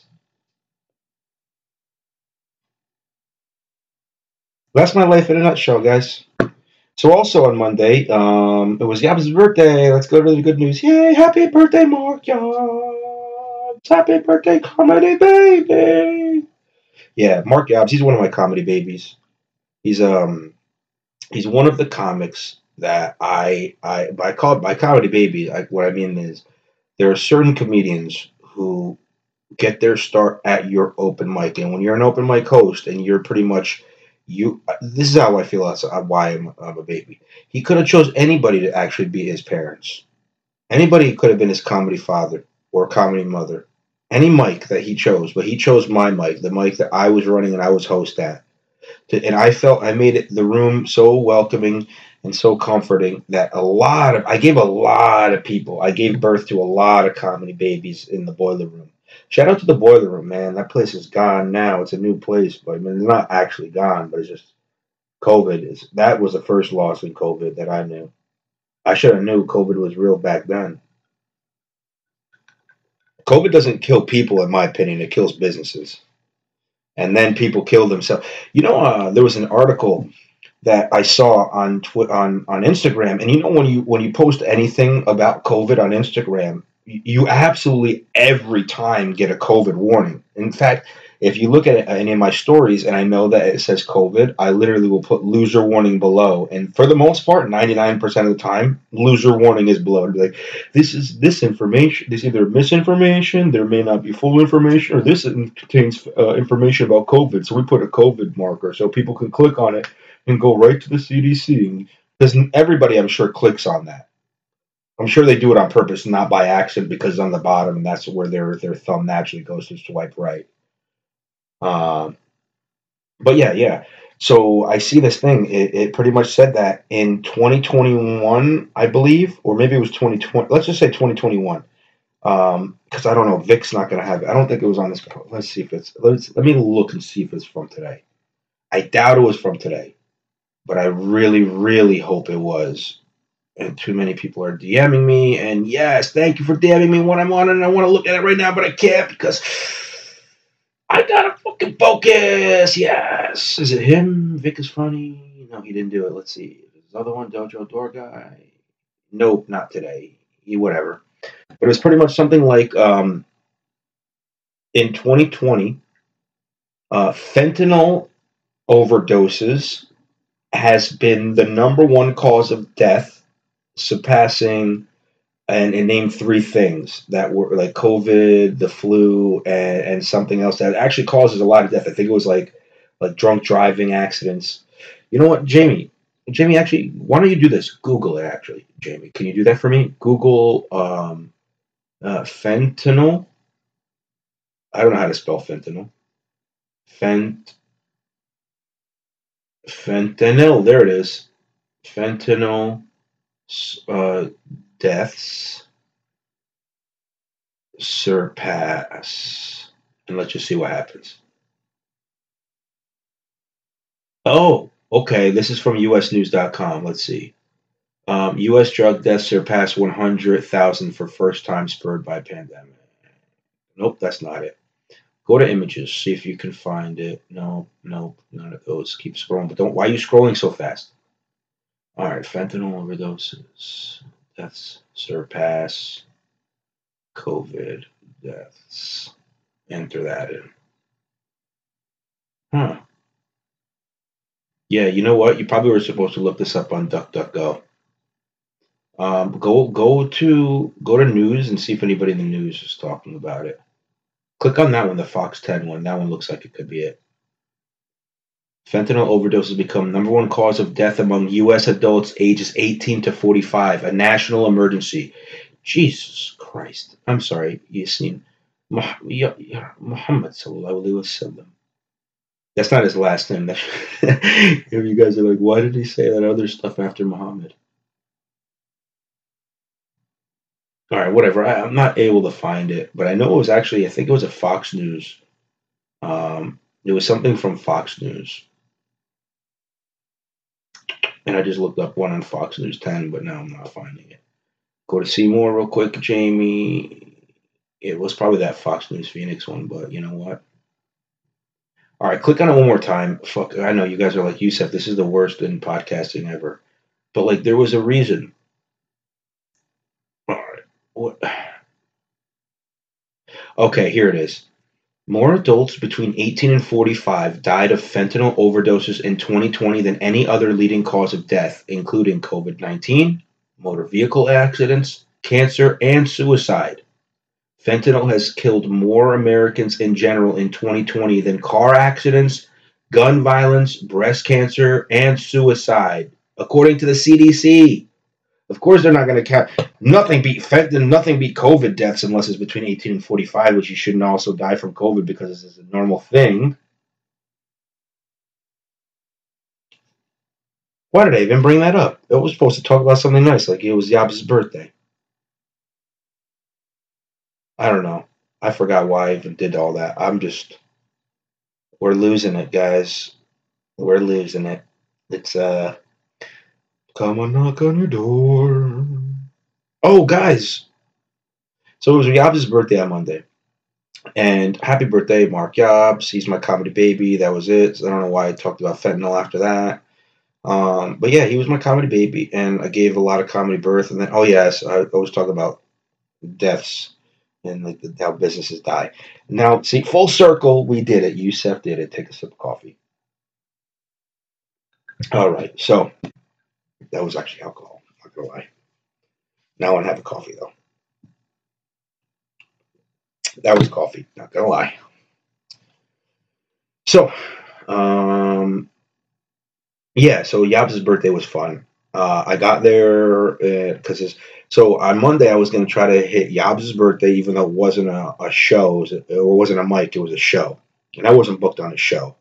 That's my life in a nutshell, guys. So also on Monday, um, it was Yab's birthday. Let's go to the good news. Yay! Happy birthday, Mark Yabs! Happy birthday, comedy baby! Yeah, Mark Yabs. He's one of my comedy babies. He's um, he's one of the comics that I I by call by comedy baby. I, what I mean is, there are certain comedians who get their start at your open mic, and when you're an open mic host, and you're pretty much you this is how I feel that's uh, why I'm, I'm a baby. He could have chose anybody to actually be his parents. Anybody could have been his comedy father or comedy mother. Any mic that he chose, but he chose my mic, the mic that I was running and I was host at. To- And I felt I made it the room so welcoming and so comforting that a lot of I gave a lot of people. I gave birth to a lot of comedy babies in the boiler room. Shout out to the boiler room, man. That place is gone now. It's a new place, but I mean, it's not actually gone, but it's just COVID is that was the first loss in COVID that I knew. I should have knew COVID was real back then. COVID doesn't kill people, in my opinion. It kills businesses, and then people kill themselves. You know, uh, there was an article that I saw on twi- on on Instagram, and you know when you when you post anything about COVID on Instagram, you, absolutely every time get a COVID warning. In fact, if you look at any of my stories and I know that it says COVID, I literally will put loser warning below. And for the most part, 99% of the time, loser warning is below. It'll be like, this is this information, this is either misinformation, there may not be full information, or this contains uh, information about COVID. So we put a COVID marker so people can click on it and go right to the CDC. Because everybody, I'm sure, clicks on that. I'm sure they do it on purpose, not by accident, because on the bottom, and that's where their their thumb naturally goes to swipe right. Um, but yeah, yeah. So I see this thing. It, it pretty much said that in 2021, I believe, or maybe it was 2020. Let's just say 2021, because um, I don't know. Vic's not going to have it. I don't think it was on this. Let's see if it's. Let's let me look and see if it's from today. I doubt it was from today, but I really, really hope it was. And too many people are DMing me. And yes, thank you for DMing me when I'm on. And I want to look at it right now, but I can't because I gotta fucking focus. Yes. Is it him? Vic is funny. No, he didn't do it. Let's see. This other one, Dojo Door Guy. Nope, not today. He whatever. But it was pretty much something like um, in 2020, uh, fentanyl overdoses has been the number one cause of death, surpassing and, and named three things that were like COVID, the flu, and, and something else that actually causes a lot of death. I think it was like like drunk driving accidents. You know what, Jamie? Jamie, actually, why don't you do this? Google it. Actually, Jamie, can you do that for me? Google um, uh, fentanyl. I don't know how to spell fentanyl. Fent fentanyl. There it is. Fentanyl uh, deaths surpass. And let's just see what happens. Oh, okay. This is from usnews.com. Let's see. Um, U.S. drug deaths surpass 100,000 for first time spurred by pandemic. Nope, that's not it. Go to images, see if you can find it. No, nope, none of those. Keep scrolling, but don't. Why are you scrolling so fast? All right, fentanyl overdoses deaths surpass COVID deaths. Enter that in. Huh. Yeah, you know what? You probably were supposed to look this up on DuckDuckGo. Um, go go to go to news and see if anybody in the news is talking about it. Click on that one, the Fox 10 one. That one looks like it could be it. Fentanyl overdoses become number one cause of death among U.S. adults ages 18 to 45, a national emergency. Jesus Christ. I'm sorry, Yasin. Muhammad sallallahu alaihi wasallam. That's not his last name. if you guys are like, why did he say that other stuff after Muhammad? All right, whatever. I, am not able to find it, but I know it was actually. I think it was a Fox News. Um, it was something from Fox News and I just looked up one on Fox News 10, but now I'm not finding it. Go to see more real quick, Jamie. It was probably that Fox News Phoenix one, but you know what? All right, click on it one more time. Fuck, I know you guys are like, Yusef, this is the worst in podcasting ever. But like, there was a reason. All right, what? Okay, here it is. More adults between 18 and 45 died of fentanyl overdoses in 2020 than any other leading cause of death, including COVID 19, motor vehicle accidents, cancer, and suicide. Fentanyl has killed more Americans in general in 2020 than car accidents, gun violence, breast cancer, and suicide, according to the CDC. Of course, they're not going to count. Nothing beat fentanyl, nothing beat COVID deaths unless it's between 18 and 45, which you shouldn't also die from COVID because this is a normal thing. Why did I even bring that up? It was supposed to talk about something nice, like it was Yab's birthday. I don't know. I forgot why I even did all that. I'm just. We're losing it, guys. We're losing it. It's, uh Come on, knock on your door. Oh, guys. So it was Yabs' birthday on Monday. And happy birthday, Mark Yabs. He's my comedy baby. That was it. I don't know why I talked about fentanyl after that. Um, but yeah, he was my comedy baby, and I gave a lot of comedy birth. And then, oh yes, I always talk about deaths and like the, how businesses die. Now, see, full circle, we did it. Yusef did it. Take a sip of coffee. All right, so that was actually alcohol. Not gonna lie. Now I want to have a coffee though. That was coffee. Not gonna lie. So, um, yeah. So Yabs' birthday was fun. Uh, I got there because uh, so on Monday I was to try to hit Yabs' birthday, even though it wasn't a, a show, or wasn't a mic, it was a show, and I wasn't booked on a show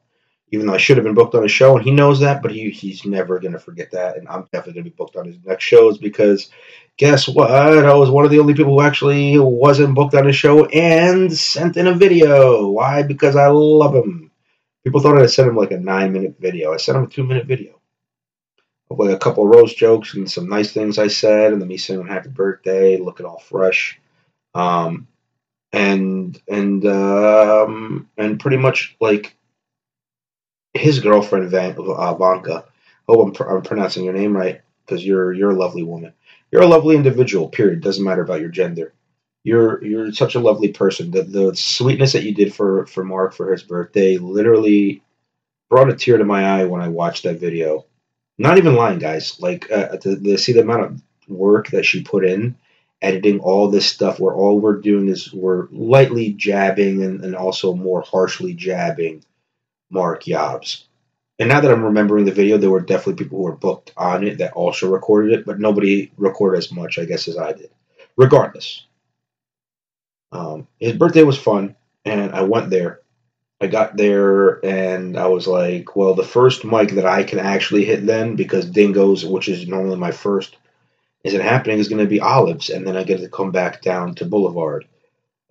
even though I should have been booked on a show, and he knows that, but he, he's never going to forget that. And I'm definitely going to be booked on his next shows because guess what? I was one of the only people who actually wasn't booked on a show and sent in a video. Why? Because I love him. People thought I sent him like a nine minute video. I sent him a two minute video of like a couple of roast jokes and some nice things I said, and then me saying happy birthday, looking all fresh. Um, and and um, and pretty much like his girlfriend Van, uh. Oh, I'm, pr- I'm pronouncing your name right because you're you're a lovely woman. You're a lovely individual. Period. Doesn't matter about your gender. You're you're such a lovely person. The the sweetness that you did for for Mark for his birthday literally brought a tear to my eye when I watched that video. Not even lying, guys. Like uh, to, to see the amount of work that she put in editing all this stuff where all we're doing is we're lightly jabbing and, and also more harshly jabbing Mark Yabs. And now that I'm remembering the video, there were definitely people who were booked on it that also recorded it, but nobody recorded as much, I guess, as I did. Regardless, um, his birthday was fun, and I went there. I got there, and I was like, well, the first mic that I can actually hit then, because Dingoes, which is normally my first, isn't happening, is going to be Olives, and then I get to come back down to Boulevard.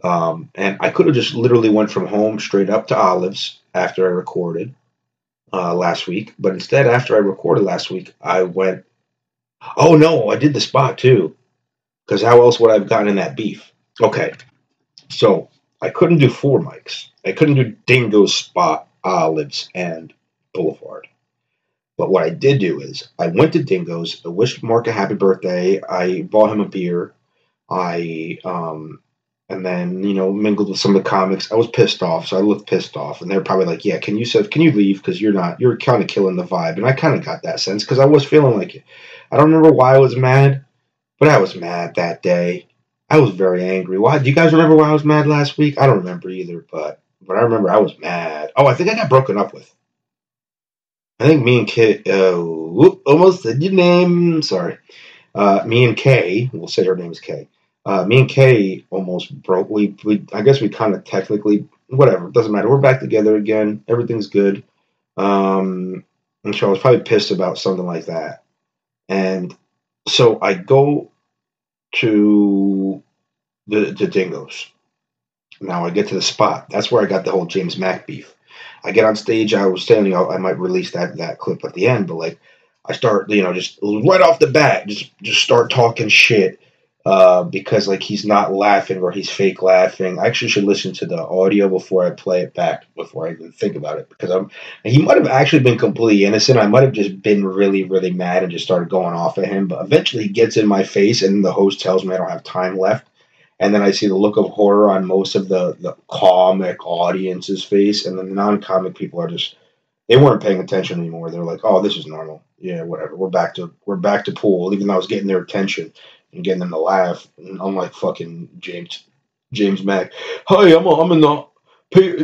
Um, and I could have just literally went from home straight up to Olives after I recorded uh, last week, but instead, after I recorded last week, I went. Oh no, I did the spot too, because how else would I have gotten in that beef? Okay, so I couldn't do four mics. I couldn't do Dingo Spot, Olives, and Boulevard. But what I did do is I went to Dingo's, I wished Mark a happy birthday. I bought him a beer. I um, and then you know mingled with some of the comics. I was pissed off, so I looked pissed off, and they're probably like, "Yeah, can you said can you leave because you're not you're kind of killing the vibe." And I kind of got that sense because I was feeling like it. I don't remember why I was mad, but I was mad that day. I was very angry. Why? Do you guys remember why I was mad last week? I don't remember either, but but I remember I was mad. Oh, I think I got broken up with. I think me and Kay, uh, whoop, almost said your name. Sorry. Uh, me and Kay, we'll say her name is Kay uh, me and Kay almost broke. We, we I guess we kind of technically, whatever, doesn't matter. We're back together again. Everything's good. Um, and so I was probably pissed about something like that. And so I go to the, the Dingoes. Now I get to the spot. That's where I got the whole James Mack beef. I get on stage. I was telling you I might release that that clip at the end, but like I start, you know, just right off the bat, just just start talking shit uh, because like he's not laughing or he's fake laughing. I actually should listen to the audio before I play it back before I even think about it because I'm he might have actually been completely innocent. I might have just been really really mad and just started going off at him. But eventually he gets in my face and the host tells me I don't have time left. And then I see the look of horror on most of the, the comic audience's face, and the non comic people are just they weren't paying attention anymore. They're like, "Oh, this is normal. Yeah, whatever. We're back to we're back to pool." Even though I was getting their attention, and getting them to laugh. I'm like fucking James James Mack. Hey, I'm a, I'm in the.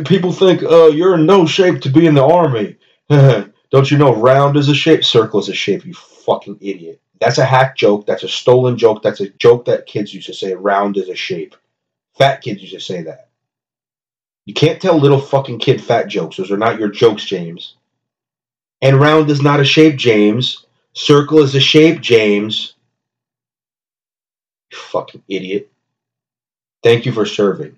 People think uh, you're in no shape to be in the army. Don't you know round is a shape, circle is a shape? You fucking idiot. That's a hack joke. That's a stolen joke. That's a joke that kids used to say. Round is a shape. Fat kids used to say that. You can't tell little fucking kid fat jokes. Those are not your jokes, James. And round is not a shape, James. Circle is a shape, James. Fucking idiot. Thank you for serving.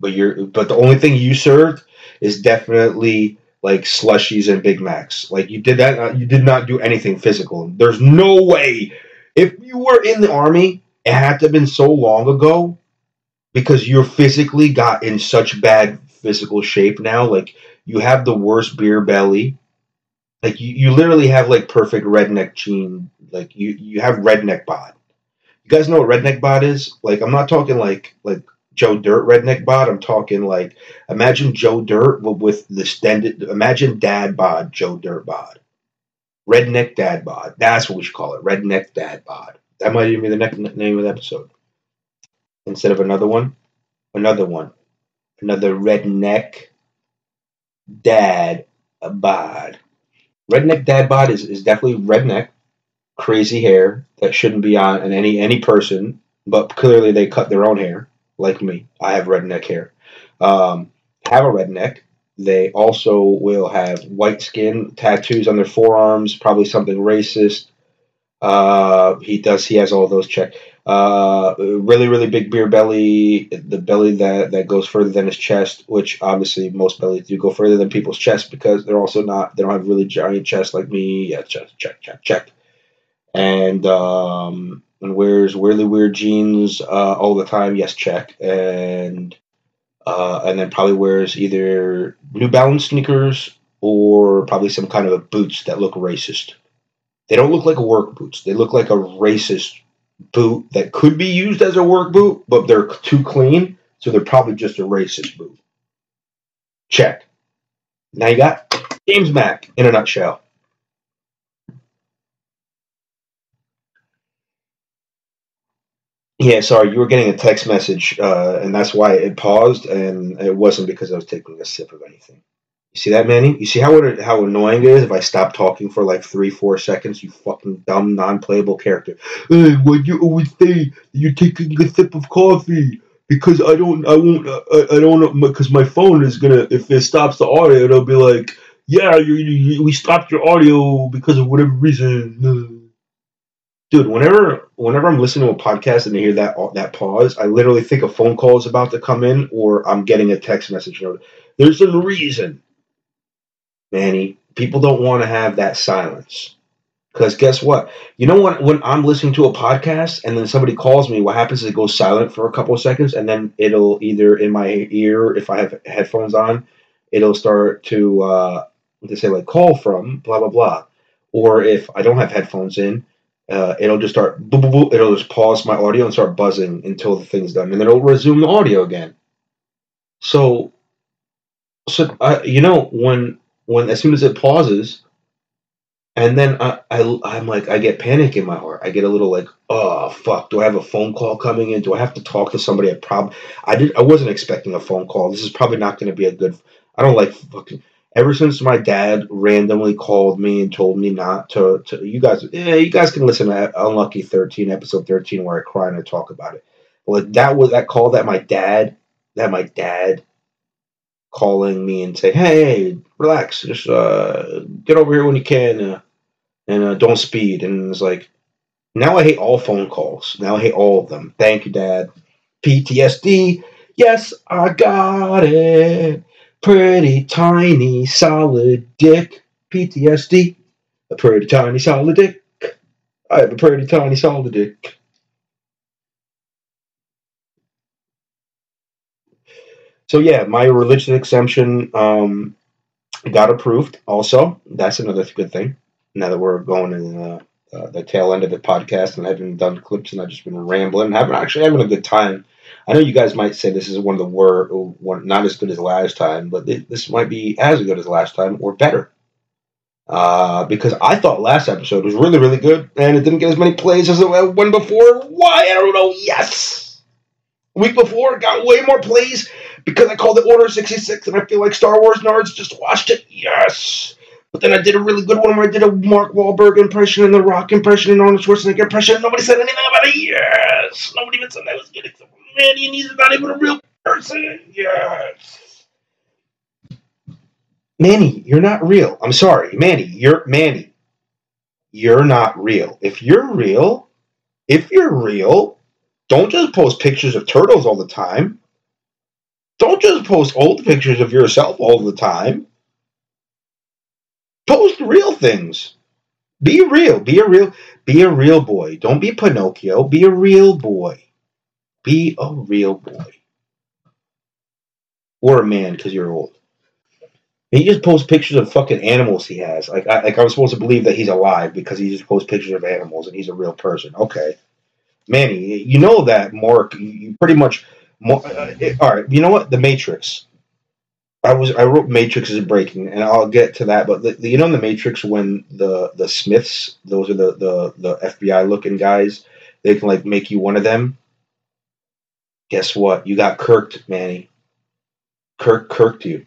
But you're but the only thing you served is definitely like slushies and Big Macs. Like you did that, you did not do anything physical. There's no way. If you were in the army, it had to have been so long ago because you're physically got in such bad physical shape now. Like you have the worst beer belly. Like you, you literally have like perfect redneck gene. Like you, you have redneck bod. You guys know what redneck bod is? Like I'm not talking like like Joe Dirt redneck bod. I'm talking like imagine Joe Dirt with the extended. Imagine dad bod, Joe Dirt bod, redneck dad bod. That's what we should call it, redneck dad bod. That might even be the next name of the episode. Instead of another one, another one, another redneck dad bod. Redneck dad bod is, is definitely redneck, crazy hair that shouldn't be on any any person, but clearly they cut their own hair like me. I have redneck hair. Um, have a redneck. They also will have white skin, tattoos on their forearms, probably something racist. Uh, he does. He has all those checked. Uh, really, really big beer belly. The belly that that goes further than his chest, which obviously most bellies do go further than people's chest because they're also not. They don't have really giant chests like me. Yeah, check, check, check, check. And um, and wears really weird jeans uh, all the time. Yes, check. And uh, and then probably wears either New Balance sneakers or probably some kind of a boots that look racist. They don't look like work boots. They look like a racist boot that could be used as a work boot, but they're too clean, so they're probably just a racist boot. Check. Now you got James Mack in a nutshell. Yeah, sorry, you were getting a text message, uh, and that's why it paused, and it wasn't because I was taking a sip of anything. You see that, Manny? You see how it, how annoying it is if I stop talking for like three, four seconds? You fucking dumb, non-playable character. Hey, why you always say you're taking a sip of coffee? Because I don't, I won't, I, I don't, because my phone is gonna, if it stops the audio, it'll be like, yeah, you, you, we stopped your audio because of whatever reason dude whenever whenever i'm listening to a podcast and i hear that that pause i literally think a phone call is about to come in or i'm getting a text message there's a reason manny. People don't want to have that silence. Because guess what? You know what when i'm listening to a podcast and then somebody calls me what happens is it goes silent for a couple of seconds and then it'll either in my ear if i have headphones on it'll start to uh to say like call from blah blah blah. Or if i don't have headphones in uh, it'll just start, boop, boop, boop, it'll just pause my audio and start buzzing until the thing's done, and then it'll resume the audio again. So, so I, you know, when when as soon as it pauses, and then I, I I'm like I get panic in my heart. I get a little like, oh fuck, do I have a phone call coming in? Do I have to talk to somebody? I prob I did I wasn't expecting a phone call. This is probably not going to be a good. I don't like fucking ever since my dad randomly called me and told me not to, to you guys, yeah, you guys can listen to Unlucky 13, episode 13, where I cry and I talk about it. Like that was that call that my dad, that my dad calling me and say, hey, relax, just uh, get over here when you can uh, and uh, don't speed. And it's like, now I hate all phone calls. Now I hate all of them. Thank you, Dad. PTSD. Yes, I got it. Pretty tiny solid dick. PTSD. A pretty tiny solid dick. I have a pretty tiny solid dick. So yeah, my religious exemption um, got approved. Also, that's another good thing. Now that we're going in uh, uh, the tail end of the podcast, and I haven't done clips, and I've just been rambling, having actually having a good time. I know you guys might say this is one of the worst, not as good as last time, but this might be as good as last time or better. Uh, because I thought last episode was really really good and it didn't get as many plays as the one before. Why I don't know. Yes, week before got way more plays because I called it Order sixty six and I feel like Star Wars nerds just watched it. Yes. But then I did a really good one where I did a Mark Wahlberg impression and the Rock impression and Arnold Schwarzenegger impression. And nobody said anything about it. Yes. Nobody even said that was good except Manny, and he's not even a real person. Yes. Manny, you're not real. I'm sorry, Manny. You're Manny. You're not real. If you're real, if you're real, don't just post pictures of turtles all the time. Don't just post old pictures of yourself all the time. Post real things. Be real. Be a real. Be a real boy. Don't be Pinocchio. Be a real boy. Be a real boy. Or a man because you're old. He just posts pictures of fucking animals he has. Like I, like I was supposed to believe that he's alive because he just posts pictures of animals and he's a real person. Okay, Manny, you know that Mark. You pretty much. More, uh, all right, you know what? The Matrix. I was I wrote Matrix is breaking, and I'll get to that. But the, the, you know in the Matrix when the the Smiths, those are the the the FBI looking guys, they can like make you one of them. Guess what? You got kirked, Manny. Kirk kirked you.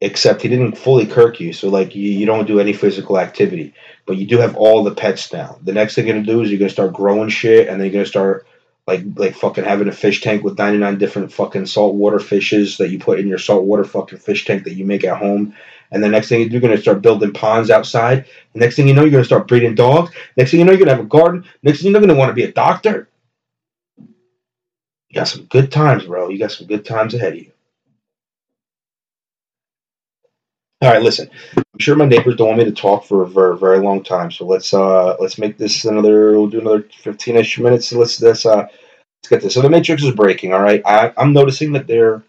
Except he didn't fully kirk you, so like you, you don't do any physical activity, but you do have all the pets now. The next thing you're gonna do is you're gonna start growing shit, and then you're gonna start like like fucking having a fish tank with 99 different fucking saltwater fishes that you put in your saltwater fucking fish tank that you make at home. And the next thing you're going to start building ponds outside. The next thing you know, you're going to start breeding dogs. Next thing you know, you're going to have a garden. Next thing you know, you're going to want to be a doctor. You got some good times, bro. You got some good times ahead of you. All right, listen. I'm sure my neighbors don't want me to talk for a very, very long time, so let's uh let's make this another. We'll do another 15ish minutes. Let's let's uh let's get this. So the matrix is breaking. All right, I, I'm noticing that they're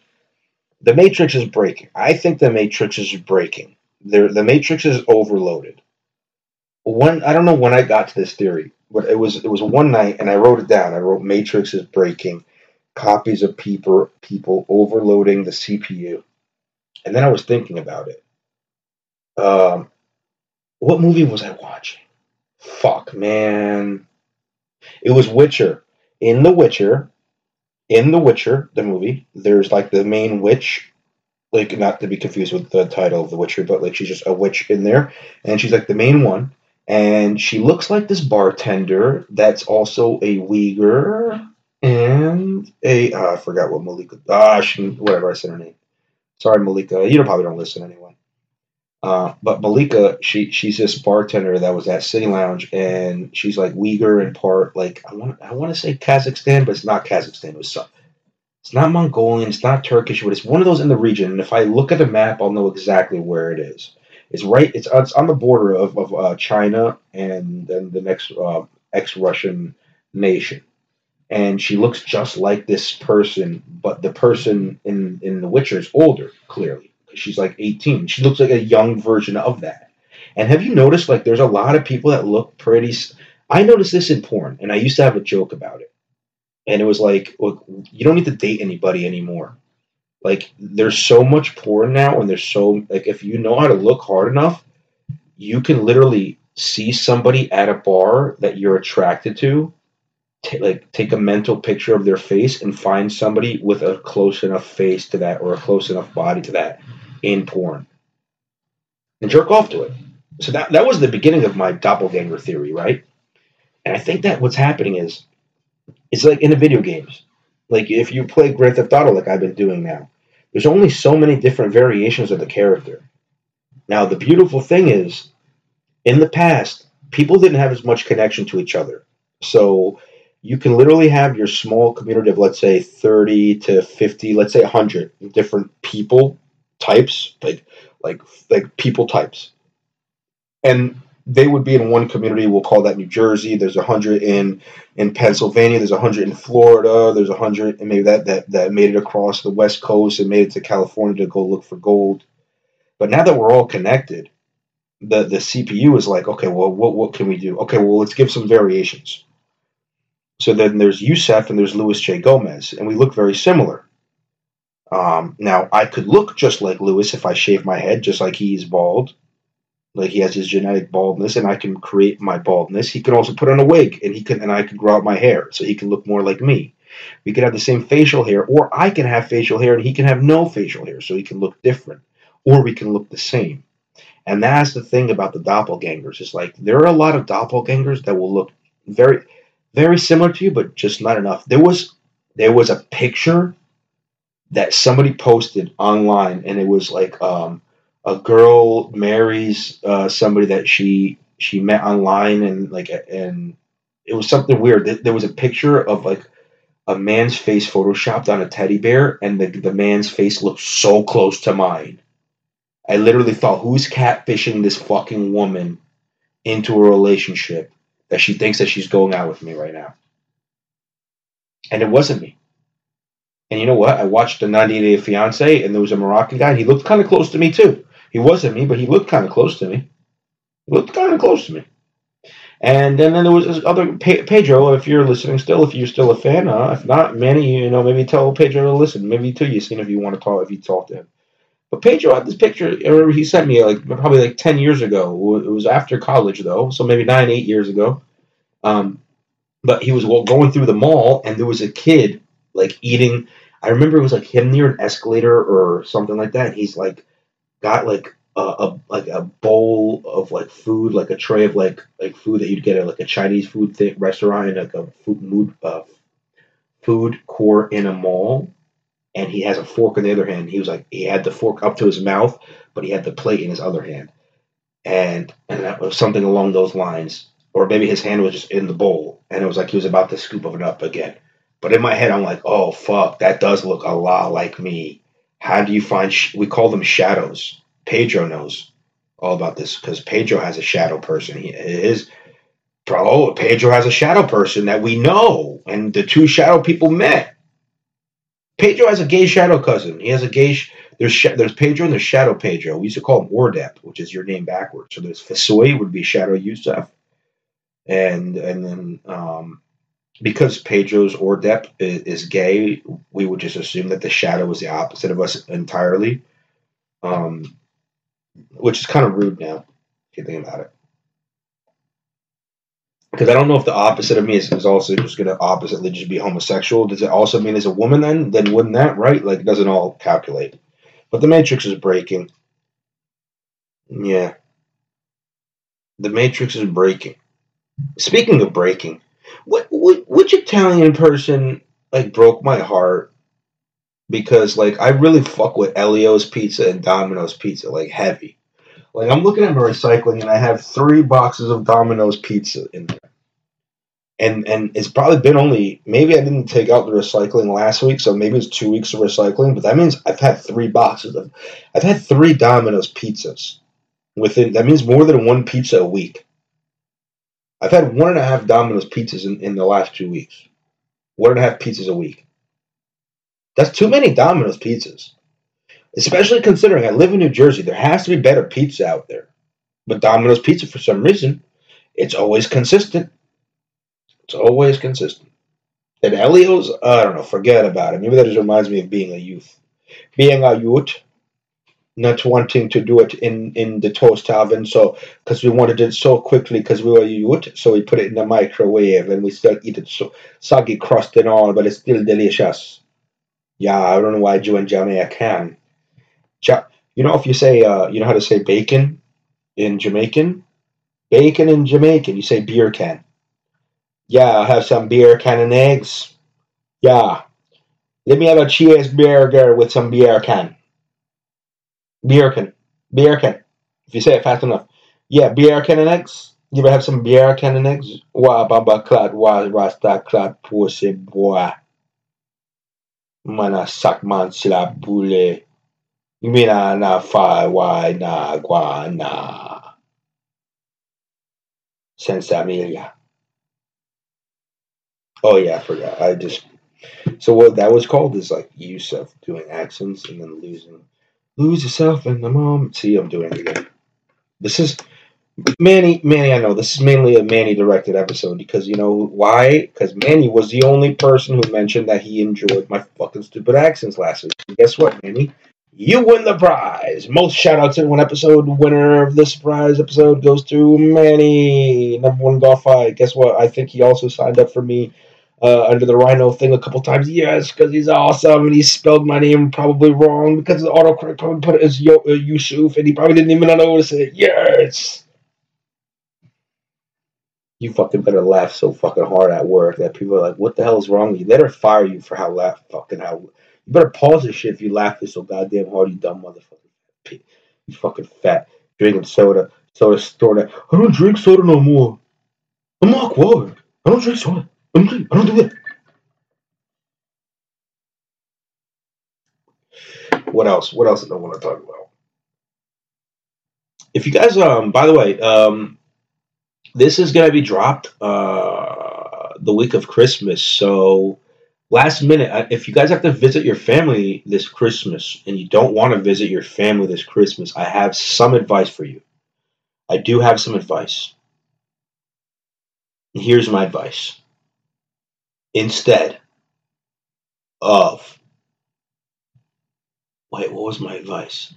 the matrix is breaking. I think the matrix is breaking. There, the matrix is overloaded. When I don't know when I got to this theory, but it was it was one night, and I wrote it down. I wrote matrix is breaking. Copies of people people overloading the CPU, and then I was thinking about it um, what movie was I watching? Fuck, man. It was Witcher. In The Witcher, in The Witcher, the movie, there's like the main witch, like not to be confused with the title of The Witcher, but like she's just a witch in there, and she's like the main one, and she looks like this bartender that's also a Uyghur and a uh, I forgot what Malika. Ah, she, whatever I said her name. Sorry, Malika. You probably don't listen anyway. Uh, but Malika, she she's this bartender that was at City Lounge, and she's like Uyghur in part. Like I want I want to say Kazakhstan, but it's not Kazakhstan. It was it's not Mongolian. It's not Turkish, but it's one of those in the region. And if I look at the map, I'll know exactly where it is. It's right. It's it's on the border of of uh, China and then the next uh, ex-Russian nation. And she looks just like this person, but the person in in The Witcher is older, clearly she's like 18. She looks like a young version of that. And have you noticed like there's a lot of people that look pretty I noticed this in porn and I used to have a joke about it. And it was like, look, you don't need to date anybody anymore. Like there's so much porn now and there's so like if you know how to look hard enough, you can literally see somebody at a bar that you're attracted to t- like take a mental picture of their face and find somebody with a close enough face to that or a close enough body to that in porn and jerk off to it. So that that was the beginning of my doppelganger theory, right? And I think that what's happening is it's like in the video games. Like if you play Grand Theft Auto like I've been doing now, there's only so many different variations of the character. Now the beautiful thing is in the past, people didn't have as much connection to each other. So you can literally have your small community of let's say 30 to 50 let's say 100 different people types like like like people types. And they would be in one community we'll call that new jersey. There's 100 in in pennsylvania there's 100 in florida there's 100 and maybe that, that that made it across the west coast and made it to california to go look for gold. But now that we're all connected the the cpu is like okay well what, what can we do? Okay well let's give some variations so then there's Yusef and there's Luis J. Gomez, and we look very similar. Um, now, I could look just like Luis if I shave my head, just like he's bald. Like he has his genetic baldness, and I can create my baldness. He can also put on a wig, and he can, and I can grow out my hair, so he can look more like me. We could have the same facial hair, or I can have facial hair, and he can have no facial hair, so he can look different, or we can look the same. And that's the thing about the doppelgangers. Is like there are a lot of doppelgangers that will look very very similar to you, but just not enough. There was there was a picture that somebody posted online, and it was like um, a girl marries uh, somebody that she she met online, and like and it was something weird. There was a picture of like a man's face photoshopped on a teddy bear, and the the man's face looked so close to mine. I literally thought, who's catfishing this fucking woman into a relationship that she thinks that she's going out with me right now? And it wasn't me. And you know what? I watched the 90 Day Fiance, and there was a Moroccan guy, he looked kind of close to me too. He wasn't me, but he looked kind of close to me. He looked kind of close to me. And then, then there was this other Pe- Pedro. If you're listening still, if you're still a fan, uh, if not, Manny, you know, maybe tell Pedro to listen. Maybe to you, seen if you want to talk, if you talk to him. But Pedro had this picture. I remember he sent me like probably like ten years ago. It was after college though, so maybe nine, eight years ago. Um, but he was going through the mall, and there was a kid like eating. I remember it was like him near an escalator or something like that. He's like got like a, a like a bowl of like food, like a tray of like like food that you'd get at like a Chinese food thing, restaurant, like a food mood uh, food court in a mall. And he has a fork in the other hand. He was like he had the fork up to his mouth, but he had the plate in his other hand, and and that was something along those lines. Or maybe his hand was just in the bowl, and it was like he was about to scoop it up again. But in my head, I'm like, oh fuck, that does look a lot like me. How do you find? Sh- we call them shadows. Pedro knows all about this because Pedro has a shadow person. He is bro. Oh, Pedro has a shadow person that we know, and the two shadow people met. Pedro has a gay shadow cousin. He has a gay. Sh- there's sh- there's Pedro and there's Shadow Pedro. We used to call him Ordep, which is your name backwards. So there's Fasoy would be Shadow Yusuf, and and then um, because Pedro's Ordep is, is gay, we would just assume that the Shadow was the opposite of us entirely. Um, which is kind of rude now, if you think about it. Because I don't know if the opposite of me is, is also just going to oppositely just be homosexual. Does it also mean as a woman then? Then wouldn't that, right? Like, it doesn't all calculate. But the Matrix is breaking. Yeah. The Matrix is breaking. Speaking of breaking, what, what which Italian person like broke my heart because like I really fuck with Ellio's Pizza and Domino's Pizza like heavy. Like I'm looking at my recycling and I have three boxes of Domino's Pizza in there. And and it's probably been only maybe I didn't take out the recycling last week, so maybe it's two weeks of recycling, but that means I've had three boxes of I've had three Domino's pizzas. Within that means more than one pizza a week. I've had one and a half Domino's pizzas in, in the last two weeks. One and a half pizzas a week. That's too many Domino's pizzas. Especially considering I live in New Jersey. There has to be better pizza out there. But Domino's Pizza, for some reason, it's always consistent. It's always consistent. And Ellio's, I don't know, forget about it. Maybe that just reminds me of being a youth. Being a youth, not wanting to do it in, in the toast oven, so because we wanted it so quickly because we were youth, so we put it in the microwave and we still eat it so soggy crust and all, but it's still delicious. Yeah, I don't know why you and Jamaica can. You know, if you say, uh, you know how to say bacon in Jamaican? Bacon in Jamaican, you say beer can. Yeah, I'll have some beer can and eggs. Yeah. Let me have a cheeseburger with some beer can. Beer can. Beer can. If you say it fast enough. Yeah, beer can and eggs. You ever have some beer can and eggs? Wah baba clad, wah rasta clad, pussy boy. Mana sak man sila bule. Mina na fa why na gua na. Senza Amelia. Oh yeah, I forgot. I just so what that was called is like Yusef doing accents and then losing lose yourself in the moment. See, I'm doing it again. This is Manny. Manny, I know this is mainly a Manny directed episode because you know why? Because Manny was the only person who mentioned that he enjoyed my fucking stupid accents last week. And guess what, Manny? You win the prize. Most shout outs in one episode. Winner of this prize episode goes to Manny, number one golf. Guess what? I think he also signed up for me uh, under the Rhino thing a couple times. Yes, because he's awesome and he spelled my name probably wrong because the autocorrect probably put it as Yo- uh, Yusuf and he probably didn't even notice it. Yes. You fucking better laugh so fucking hard at work that people are like, "What the hell is wrong with you?" They better fire you for how laugh fucking how. You better pause this shit if you laugh this so goddamn hard, you dumb motherfucker. You fucking fat drinking soda, soda store that. I don't drink soda no more. I'm Mark Wahlberg. I don't drink soda. I don't drink. I don't do that. What else? What else did I want to talk about? if you guys, um, by the way, um, this is gonna be dropped uh, the week of Christmas. So last minute, if you guys have to visit your family this Christmas and you don't want to visit your family this Christmas, I have some advice for you. I do have some advice. And here's my advice. Instead of wait, what was my advice?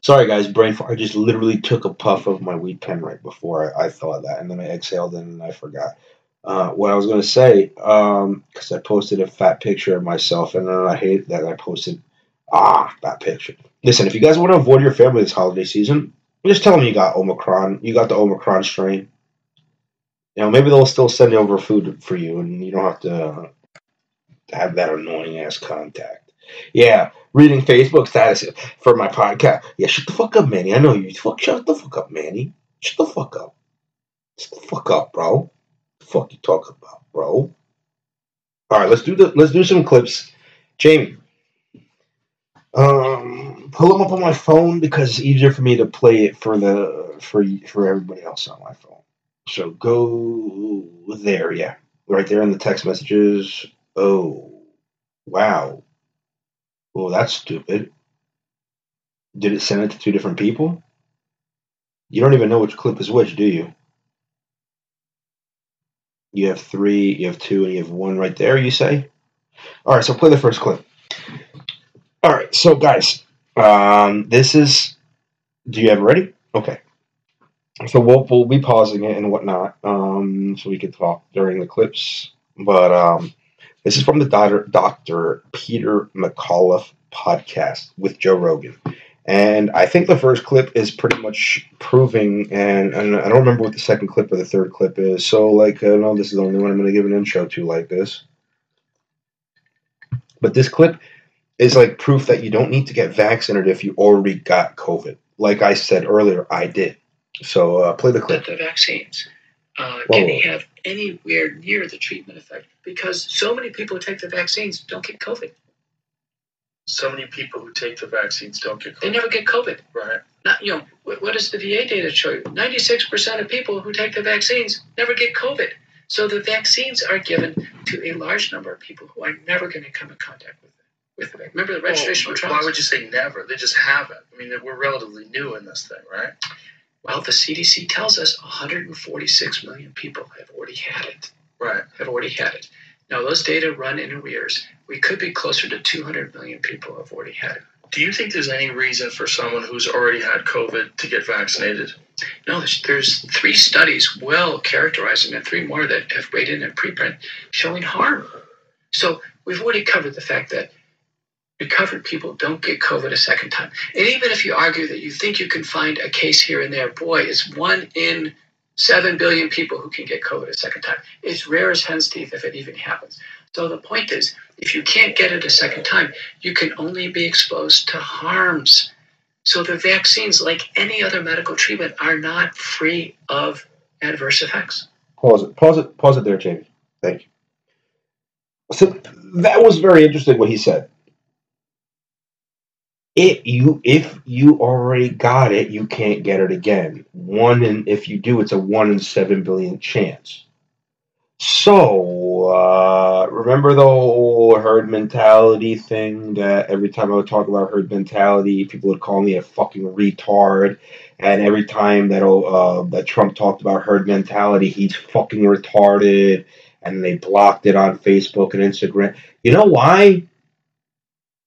Sorry, guys, brain fart. I just literally took a puff of my weed pen right before I, I thought that, and then I exhaled and I forgot. Uh, what I was going to say, because I posted a fat picture of myself, and then I hate that I posted, ah, that picture. Listen, if you guys want to avoid your family this holiday season, just tell them you got Omicron. You got the Omicron strain. You know, maybe they'll still send over food for you, and you don't have to have that annoying ass contact. Yeah, reading Facebook status for my podcast. Yeah, shut the fuck up, Manny. I know you. Fuck, shut the fuck up, Manny. Shut the fuck up. Shut the fuck up, bro. Fuck you talking about, bro? All right, let's do the let's do some clips. Jamie, um, pull them up on my phone because it's easier for me to play it for the for for everybody else on my phone. So go there, yeah, right there in the text messages. Oh, wow. Oh, that's stupid. Did it send it to two different people? You don't even know which clip is which, do you? You have three, you have two, and you have one right there, you say? All right, so play the first clip. All right, so guys, um, this is. Do you have it ready? Okay. So we'll, we'll be pausing it and whatnot um, so we can talk during the clips. But um, this is from the Dr. Peter McCullough podcast with Joe Rogan. And I think the first clip is pretty much proving, and, and I don't remember what the second clip or the third clip is. So, like, I know this is the only one I'm going to give an intro to like this. But this clip is like proof that you don't need to get vaccinated if you already got COVID. Like I said earlier, I did. So, uh, play the clip. the vaccines uh, can they have anywhere near the treatment effect because so many people who take the vaccines don't get COVID. So many people who take the vaccines don't get COVID. They never get COVID. Right. Not, you know, what, what does the VA data show you? 96% of people who take the vaccines never get COVID. So the vaccines are given to a large number of people who are never going to come in contact with it. with the Remember the registrational Well, trials? why would you say never? They just haven't. I mean, we're relatively new in this thing, right? Well, the CDC tells us 146 million people have already had it. Right. have already had it. Now, those data run in arrears. We could be closer to 200 million people have already had it. Do you think there's any reason for someone who's already had COVID to get vaccinated? No, there's, there's three studies well characterizing and three more that have weighed in in preprint showing harm. So we've already covered the fact that recovered people don't get COVID a second time. And even if you argue that you think you can find a case here and there, boy, it's one in seven billion people who can get COVID a second time. It's rare as hen's teeth if it even happens. So the point is, if you can't get it a second time, you can only be exposed to harms. So the vaccines, like any other medical treatment, are not free of adverse effects. Pause it. Pause it. Pause it there, Jamie. Thank you. So that was very interesting what he said. It you if you already got it, you can't get it again. One in if you do, it's a one in seven billion chance. So uh, remember the whole herd mentality thing that every time I would talk about herd mentality, people would call me a fucking retard. And every time that uh, that Trump talked about herd mentality, he's fucking retarded. And they blocked it on Facebook and Instagram. You know why?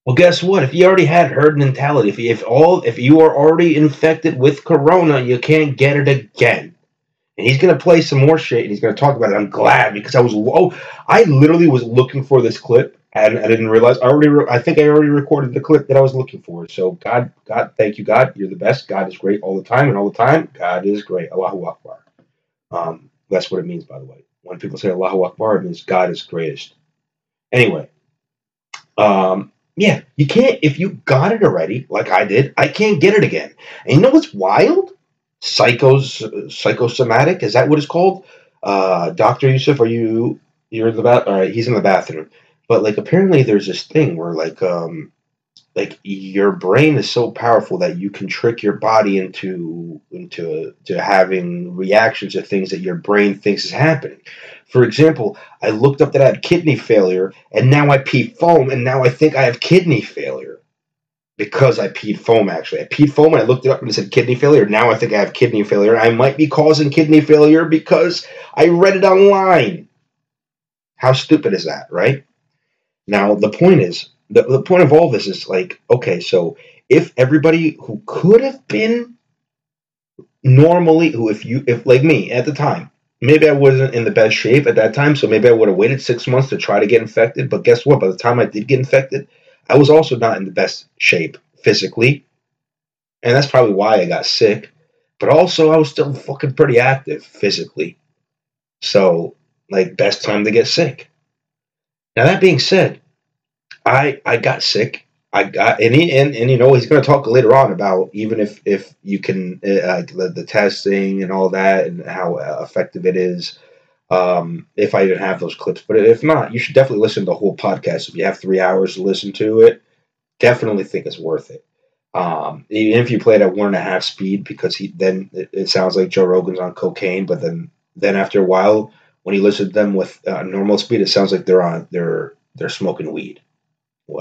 Well, guess what? If you already had herd mentality, if you, if all if you are already infected with corona, you can't get it again. And he's gonna play some more shit, and he's gonna talk about it. I'm glad because I was oh, I literally was looking for this clip, and I didn't realize I already. Re- I think I already recorded the clip that I was looking for. So God, God, thank you, God. You're the best. God is great all the time, and all the time, God is great. Allahu Akbar. Um, that's what it means, by the way. When people say Allahu Akbar, it means God is greatest. Anyway, um, yeah, you can't if you got it already, like I did. I can't get it again. And you know what's wild? Psychos, psychosomatic. Is that what it's called? Uh, Doctor Yusef, are you? You're in the bath. All right, he's in the bathroom. But like, apparently, there's this thing where like, um, like your brain is so powerful that you can trick your body into into to having reactions to things that your brain thinks is happening. For example, I looked up that I had kidney failure, and now I pee foam, and now I think I have kidney failure because I peed foam. Actually, I peed foam, and I looked it up and it said kidney failure. Now I think I have kidney failure. I might be causing kidney failure because I read it online. How stupid is that, right? Now the point is, the, the point of all this is like, okay, so if everybody who could have been normally, who if you, if like me at the time, maybe I wasn't in the best shape at that time, so maybe I would have waited six months to try to get infected. But guess what? By the time I did get infected, I was also not in the best shape physically, and that's probably why I got sick. But also, I was still fucking pretty active physically. So, like, best time to get sick. Now that being said, I I got sick. I got and he, and, and you know he's going to talk later on about even if if you can uh, the, the testing and all that and how effective it is. Um, if I even have those clips, but if not, you should definitely listen to the whole podcast. If you have three hours to listen to it, definitely think it's worth it. Um, even if you play it at one and a half speed, because he then it, it sounds like Joe Rogan's on cocaine, but then then after a while, when you listen to them with uh, normal speed, it sounds like they're on they're they're smoking weed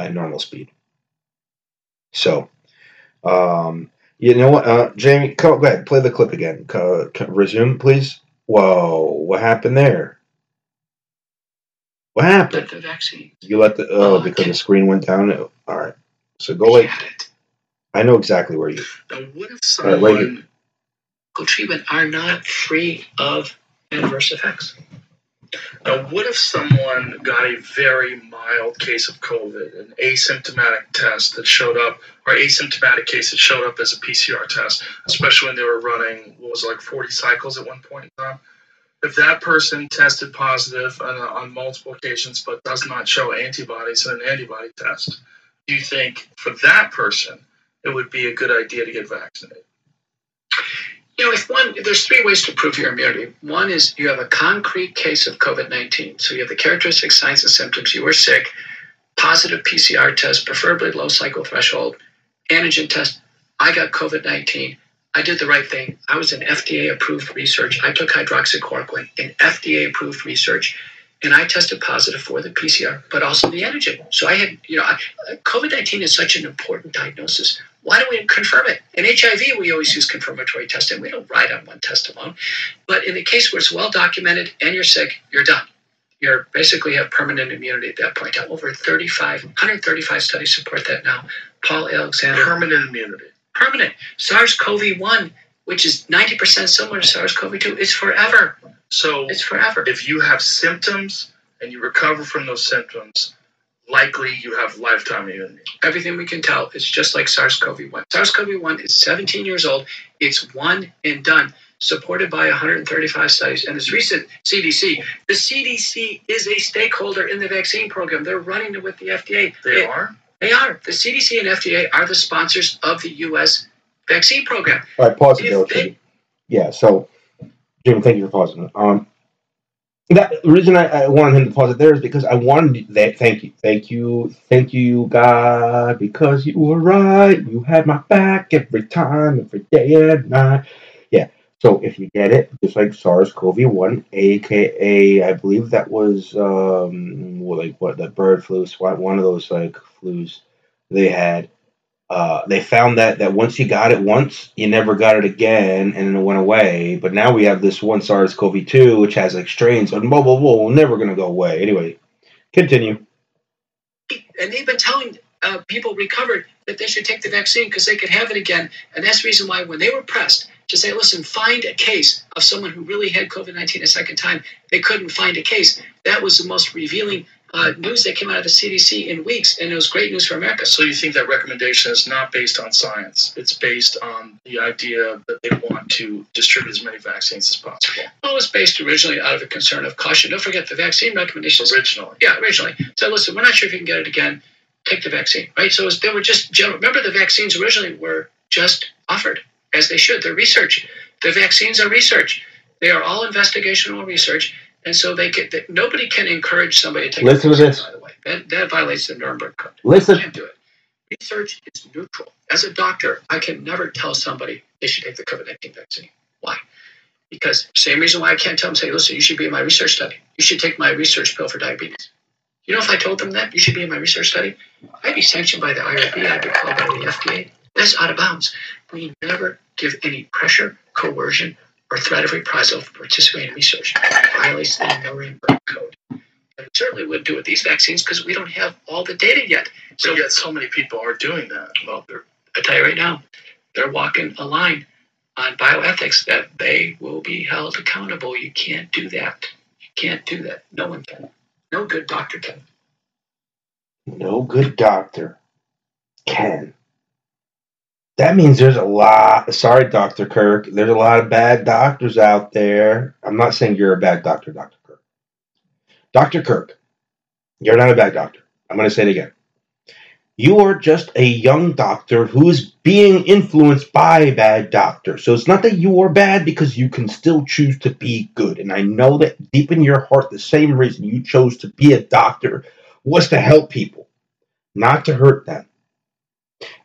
at normal speed. So, um, you know what, uh, Jamie, go, ahead, play the clip again. Co- resume, please. Whoa, what happened there? What happened? The, the vaccine. You let the oh Oh, because the screen went down. All right, so go it. I know exactly where you. Now, what if right, someone Medical treatment are not free of adverse effects. Now what if someone got a very mild case of COVID, an asymptomatic test that showed up, or asymptomatic case that showed up as a PCR test, especially when they were running what was like 40 cycles at one point in time. If that person tested positive on, on multiple occasions but does not show antibodies in an antibody test, do you think for that person it would be a good idea to get vaccinated? You know, if one, there's three ways to prove your immunity. One is you have a concrete case of COVID 19. So you have the characteristic signs and symptoms. You were sick, positive PCR test, preferably low cycle threshold, antigen test. I got COVID 19. I did the right thing. I was in FDA approved research. I took hydroxychloroquine in FDA approved research. And I tested positive for the PCR, but also the antigen. So I had, you know, COVID 19 is such an important diagnosis. Why don't we confirm it? In HIV, we always use confirmatory testing. We don't ride on one test alone. But in the case where it's well documented and you're sick, you're done. You're basically have permanent immunity at that point. Over 35, 135 studies support that now. Paul Alexander, Permanent immunity. permanent. SARS-CoV-1, which is 90% similar to SARS-CoV-2, is forever. So It's forever. if you have symptoms and you recover from those symptoms, likely you have lifetime immunity. everything we can tell, is just like SARS-CoV-1. SARS-CoV-1 is 17 years old. It's one and done, supported by 135 studies. And this recent CDC, the CDC is a stakeholder in the vaccine program. They're running it with the FDA. They are. They are. The CDC and FDA are the sponsors of the U.S. vaccine program. All right, pause it there. they- Yeah, so Jim, thank you for pausing. Um, that the reason I, I wanted him to pause it there is because I wanted that. Thank you, thank you, thank you, God, because you were right. You had my back every time, every day and night. Yeah. So if you get it, just like SARS-CoV-1, aka I believe that was um like what the bird flu, swine, one of those like flus they had. Uh, they found that that once you got it once, you never got it again, and it went away. But now we have this one SARS-CoV-2, which has like strains, and blah blah blah, never gonna go away. Anyway, continue. And they've been telling uh, people recovered that they should take the vaccine because they could have it again. And that's the reason why when they were pressed to say, listen, find a case of someone who really had COVID 19 a second time, they couldn't find a case. That was the most revealing uh, news that came out of the CDC in weeks. And it was great news for America. So you think that recommendation is not based on science? It's based on the idea that they want to distribute as many vaccines as possible. Well it was based originally out of a concern of caution. Don't forget the vaccine recommendations. Originally. Yeah, originally. So listen, we're not sure if you can get it again. Take the vaccine, right? So it was, they were just general. Remember, the vaccines originally were just offered as they should. They're research. The vaccines are research. They are all investigational research, and so they can. They, nobody can encourage somebody to take. a Listen to vaccine, this. By the way, that, that violates the Nuremberg Code. Listen. You can't do it. Research is neutral. As a doctor, I can never tell somebody they should take the COVID 19 vaccine. Why? Because same reason why I can't tell them, say, listen, you should be in my research study. You should take my research pill for diabetes. You know, if I told them that, you should be in my research study, I'd be sanctioned by the IRB, I'd be called by the FDA. That's out of bounds. We never give any pressure, coercion, or threat of reprisal for participating in research. Violates the Nuremberg Code. And we certainly wouldn't do it with these vaccines because we don't have all the data yet. So yet so many people are doing that. Well, they're, I tell you right now, they're walking a line on bioethics that they will be held accountable. You can't do that. You can't do that. No one can. No good doctor can. No good doctor can. That means there's a lot. Sorry, Dr. Kirk. There's a lot of bad doctors out there. I'm not saying you're a bad doctor, Dr. Kirk. Dr. Kirk, you're not a bad doctor. I'm going to say it again. You are just a young doctor who is being influenced by a bad doctor. So it's not that you are bad because you can still choose to be good. And I know that deep in your heart, the same reason you chose to be a doctor was to help people, not to hurt them.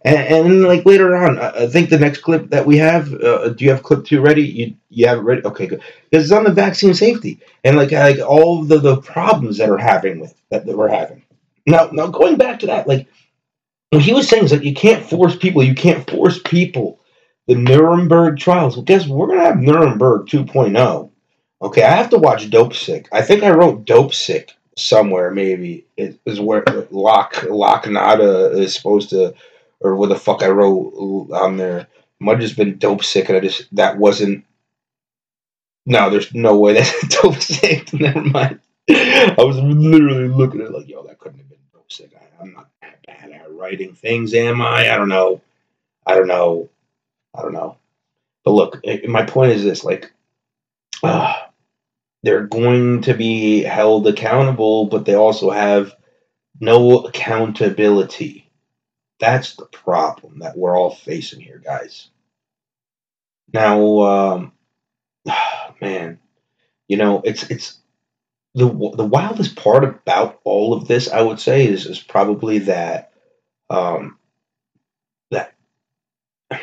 And, and like later on, I think the next clip that we have, uh, do you have clip two ready? You you have it ready? Okay, good. Because it's on the vaccine safety and like like all the the problems that are having with that, that we're having. Now now going back to that, like what he was saying is like you can't force people. You can't force people. The Nuremberg trials. Well, guess we're gonna have Nuremberg 2.0. Okay, I have to watch Dope Sick. I think I wrote Dope Sick somewhere. Maybe it is where Lock Lock Nada is supposed to, or what the fuck I wrote on there. Might have just been Dope Sick, and I just that wasn't. No, there's no way that's Dope Sick. Never mind. I was literally looking at it like, yo, that couldn't have been Dope Sick. I, I'm not that bad at writing things, am I? I don't know. I don't know. I don't know. But look, eh, my point is this: like, uh, they're going to be held accountable, but they also have no accountability. That's the problem that we're all facing here, guys. Now, um, man, you know, it's it's the the wildest part about all of this. I would say is is probably that um, that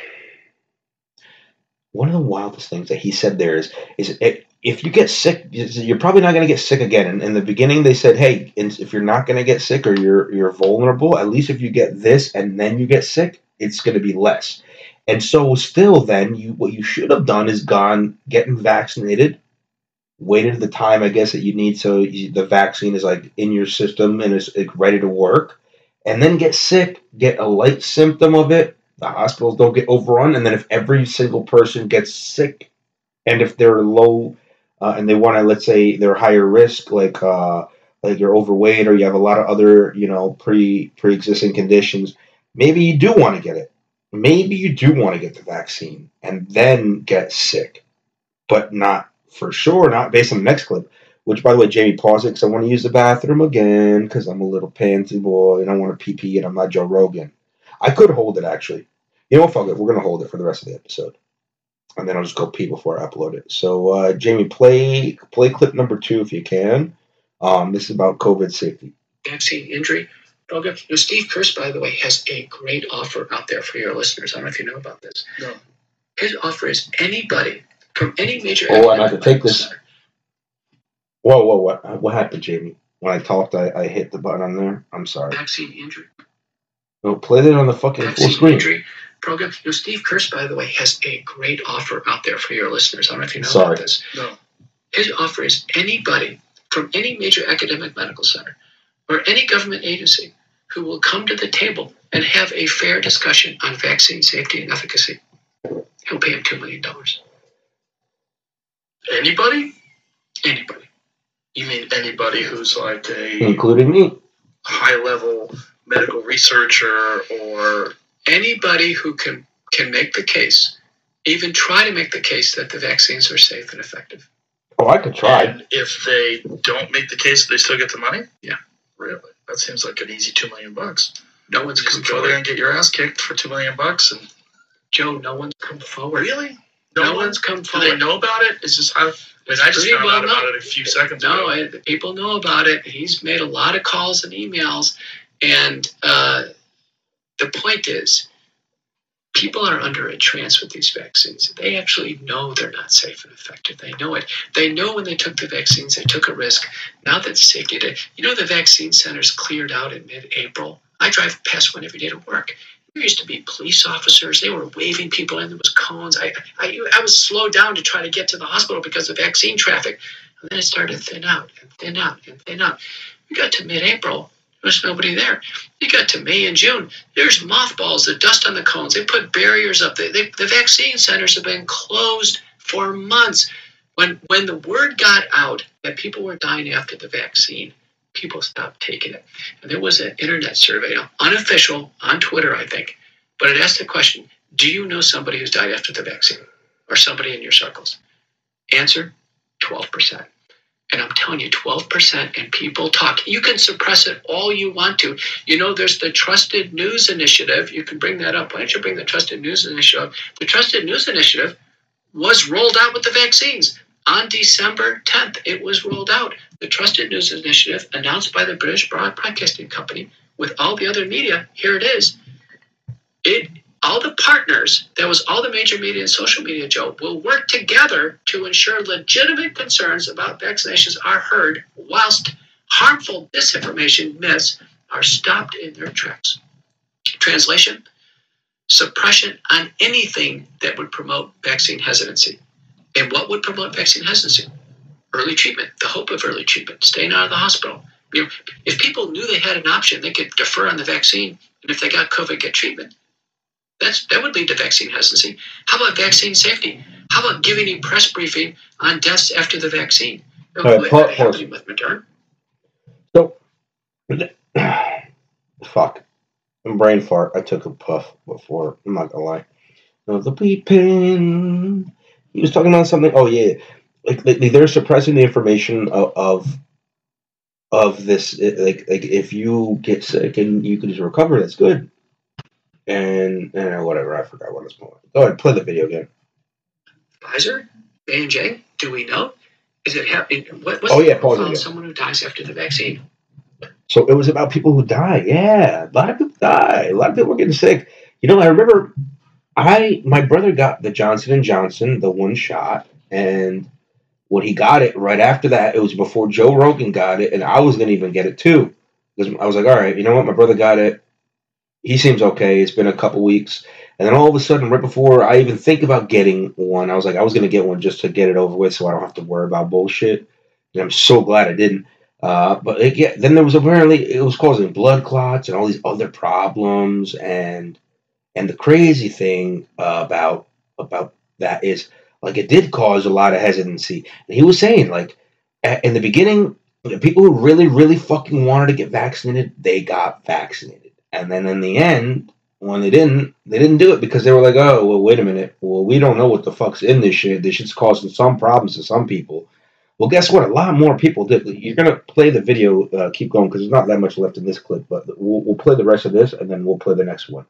one of the wildest things that he said there is is it, if you get sick, you're probably not going to get sick again. And in the beginning, they said, "Hey, if you're not going to get sick or you're you're vulnerable, at least if you get this and then you get sick, it's going to be less." And so, still, then you what you should have done is gone getting vaccinated, waited the time I guess that you need so you, the vaccine is like in your system and is like, ready to work, and then get sick, get a light symptom of it. The hospitals don't get overrun, and then if every single person gets sick, and if they're low uh, and they want to let's say they're higher risk like uh, like you're overweight or you have a lot of other you know pre pre-existing conditions maybe you do want to get it. Maybe you do want to get the vaccine and then get sick but not for sure not based on the next clip which by the way jamie pause it because i want to use the bathroom again because i'm a little pansy boy and i want to pee pee and i'm not joe rogan. I could hold it actually. You know what? Fuck it. We're going to hold it for the rest of the episode and then I'll just go pee before I upload it. So, uh, Jamie, play play clip number two if you can. Um, this is about COVID safety. Vaccine injury program. You know, Steve Kirsch, by the way, has a great offer out there for your listeners. I don't know if you know about this. No. His offer is anybody from any major. Oh, and I have to take this. center. Whoa, whoa, what what happened, Jamie? When I talked, I, I hit the button on there. I'm sorry. Vaccine injury. No, play that on the fucking full Vaccine screen. injury program. You know, Steve Kirsch, by the way, has a great offer out there for your listeners. I don't know if you know Sorry. about this. No. His offer is anybody from any major academic medical center or any government agency who will come to the table and have a fair discussion on vaccine safety and efficacy. He'll pay him $2 million. Anybody? Anybody. You mean anybody who's like a Including me. high level medical researcher or Anybody who can, can make the case, even try to make the case that the vaccines are safe and effective. Oh, I could try. and if they don't make the case, they still get the money? Yeah. Really? That seems like an easy two million bucks. No one's You come just go there forward. and get your ass kicked for two million bucks and Joe, no one's come forward. really? No, one- one's come forward. Do forward. they know about it? It's just I, I mean, I just pretty found well out about it a few seconds No, ago. I, people know about it. He's made a lot of calls and emails, and uh, the point is, people are under a trance with these vaccines. They actually know they're not safe and effective. They know it. They know when they took the vaccines, they took a risk. Now that safety, data, you know, the vaccine centers cleared out in mid-April. I drive past one every day to work. There used to be police officers. They were waving people in. There was cones. I, I, I was slowed down to try to get to the hospital because of vaccine traffic. And then it started to thin out and thin out and thin out. We got to mid-April. There was nobody there. You got to May and June. There's mothballs, the dust on the cones. They put barriers up. They, they, the vaccine centers have been closed for months. When when the word got out that people were dying after the vaccine, people stopped taking it. And there was an internet survey, unofficial, on Twitter, I think, but it asked the question: Do you know somebody who's died after the vaccine, or somebody in your circles? Answer: twelve percent. And I'm telling you, 12% and people talk. You can suppress it all you want to. You know, there's the Trusted News Initiative. You can bring that up. Why don't you bring the Trusted News Initiative? Up? The Trusted News Initiative was rolled out with the vaccines. On December 10th, it was rolled out. The Trusted News Initiative, announced by the British Broadcasting Company with all the other media, here it is. It all the partners, that was all the major media and social media, Joe, will work together to ensure legitimate concerns about vaccinations are heard whilst harmful disinformation myths are stopped in their tracks. Translation suppression on anything that would promote vaccine hesitancy. And what would promote vaccine hesitancy? Early treatment, the hope of early treatment, staying out of the hospital. You know, if people knew they had an option, they could defer on the vaccine, and if they got COVID, get treatment. That's, that would lead to vaccine hesitancy. How about vaccine safety? How about giving a press briefing on deaths after the vaccine? All right, pause, pause. With Moderna. So, fuck. I'm brain fart. I took a puff before. I'm not gonna lie. No, the beeping. He was talking about something. Oh yeah, like, like they're suppressing the information of, of of this. Like like if you get sick and you can just recover, that's good. And and uh, whatever. I forgot what it's called. Oh, Go ahead, play the video game. Pfizer, J and J. Do we know? Is it happening? What, what's Oh, yeah, pause it profile of someone who dies after the vaccine? So it was about people who die. Yeah, a lot of people die. A lot of people were getting sick. You know, I remember I my brother got the Johnson and Johnson, the one shot, and when he got it, right after that, it was before Joe Rogan got it, and I was gonna even get it too. Because I was like, all right, you know what, my brother got it. He seems okay. It's been a couple weeks. And then all of a sudden, right before I even think about getting one, I was like, I was gonna get one just to get it over with so I don't have to worry about bullshit. And I'm so glad I didn't. Uh, but it, yeah, then there was apparently it was causing blood clots and all these other problems, and and the crazy thing uh, about about that is like it did cause a lot of hesitancy. And he was saying like in the beginning, the people who really really fucking wanted to get vaccinated, they got vaccinated, and then in the end. When they didn't, they didn't do it because they were like, "Oh, well, wait a minute. Well, we don't know what the fuck's in this shit. This shit's causing some problems to some people." Well, guess what? A lot more people did. You're gonna play the video. Uh, keep going because there's not that much left in this clip, but we'll, we'll play the rest of this and then we'll play the next one.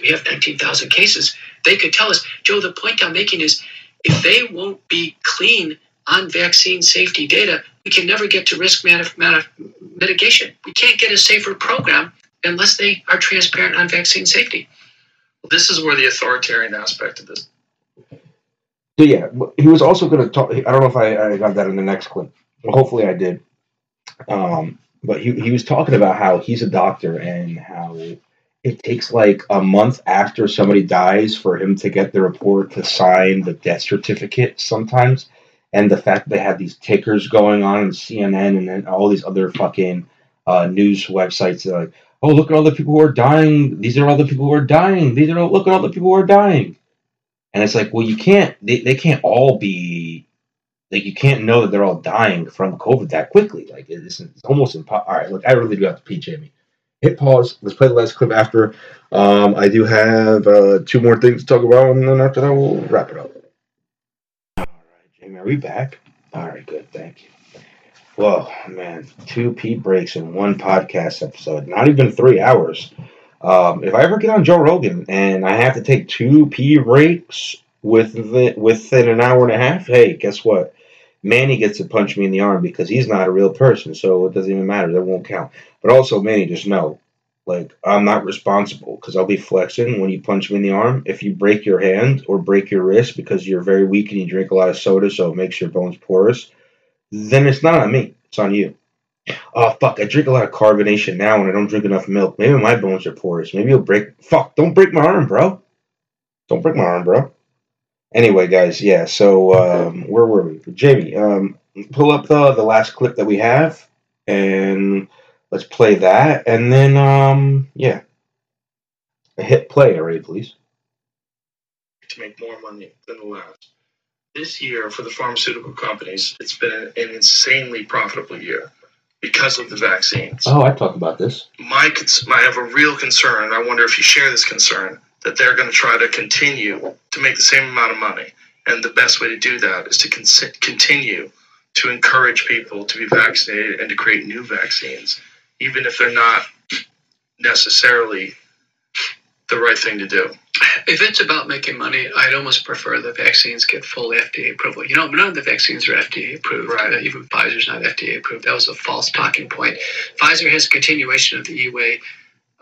We have 19,000 cases. They could tell us, Joe, the point I'm making is if they won't be clean on vaccine safety data, we can never get to risk mitigation. We can't get a safer program unless they are transparent on vaccine safety. This is where the authoritarian aspect of this. So yeah, he was also going to talk. I don't know if I, I got that in the next clip. Well, hopefully I did. Um, but he he was talking about how he's a doctor and how it takes like a month after somebody dies for him to get the report to sign the death certificate sometimes. And the fact that they had these tickers going on in CNN and then all these other fucking uh, news websites that are like, oh, look at all the people who are dying. These are all the people who are dying. These are all, look at all the people who are dying. And it's like, well, you can't, they, they can't all be, like, you can't know that they're all dying from COVID that quickly. Like, it's, it's almost impossible. All right, look, I really do have to pee, Jamie. Hit pause. Let's play the last clip after. Um, I do have uh, two more things to talk about, and then after that, we'll wrap it up. All right, Jamie, are we back? All right, good. Thank you. Whoa, man, two pee breaks in one podcast episode. Not even three hours. Um, if I ever get on Joe Rogan and I have to take two pee breaks within within an hour and a half, hey, guess what? Manny gets to punch me in the arm because he's not a real person, so it doesn't even matter. That won't count. But also, Manny, just know Like I'm not responsible because I'll be flexing when you punch me in the arm. If you break your hand or break your wrist because you're very weak and you drink a lot of soda, so it makes your bones porous, then it's not on me. It's on you. Oh fuck! I drink a lot of carbonation now, and I don't drink enough milk. Maybe my bones are porous. Maybe you'll break. Fuck! Don't break my arm, bro. Don't break my arm, bro. Anyway, guys, yeah. So um, where were we? Jamie, um, pull up the the last clip that we have, and let's play that, and then um, yeah, hit play already, please. to make more money than the last. This year, for the pharmaceutical companies, it's been an, an insanely profitable year because of the vaccines. Oh, I talk about this. My, cons- I have a real concern, and I wonder if you share this concern, that they're going to try to continue to make the same amount of money. And the best way to do that is to con- continue to encourage people to be vaccinated and to create new vaccines, even if they're not necessarily the right thing to do. If it's about making money, I'd almost prefer the vaccines get full FDA approval. You know, none of the vaccines are FDA approved. Right. Uh, even Pfizer's not FDA approved. That was a false talking point. Pfizer has a continuation of the EUA.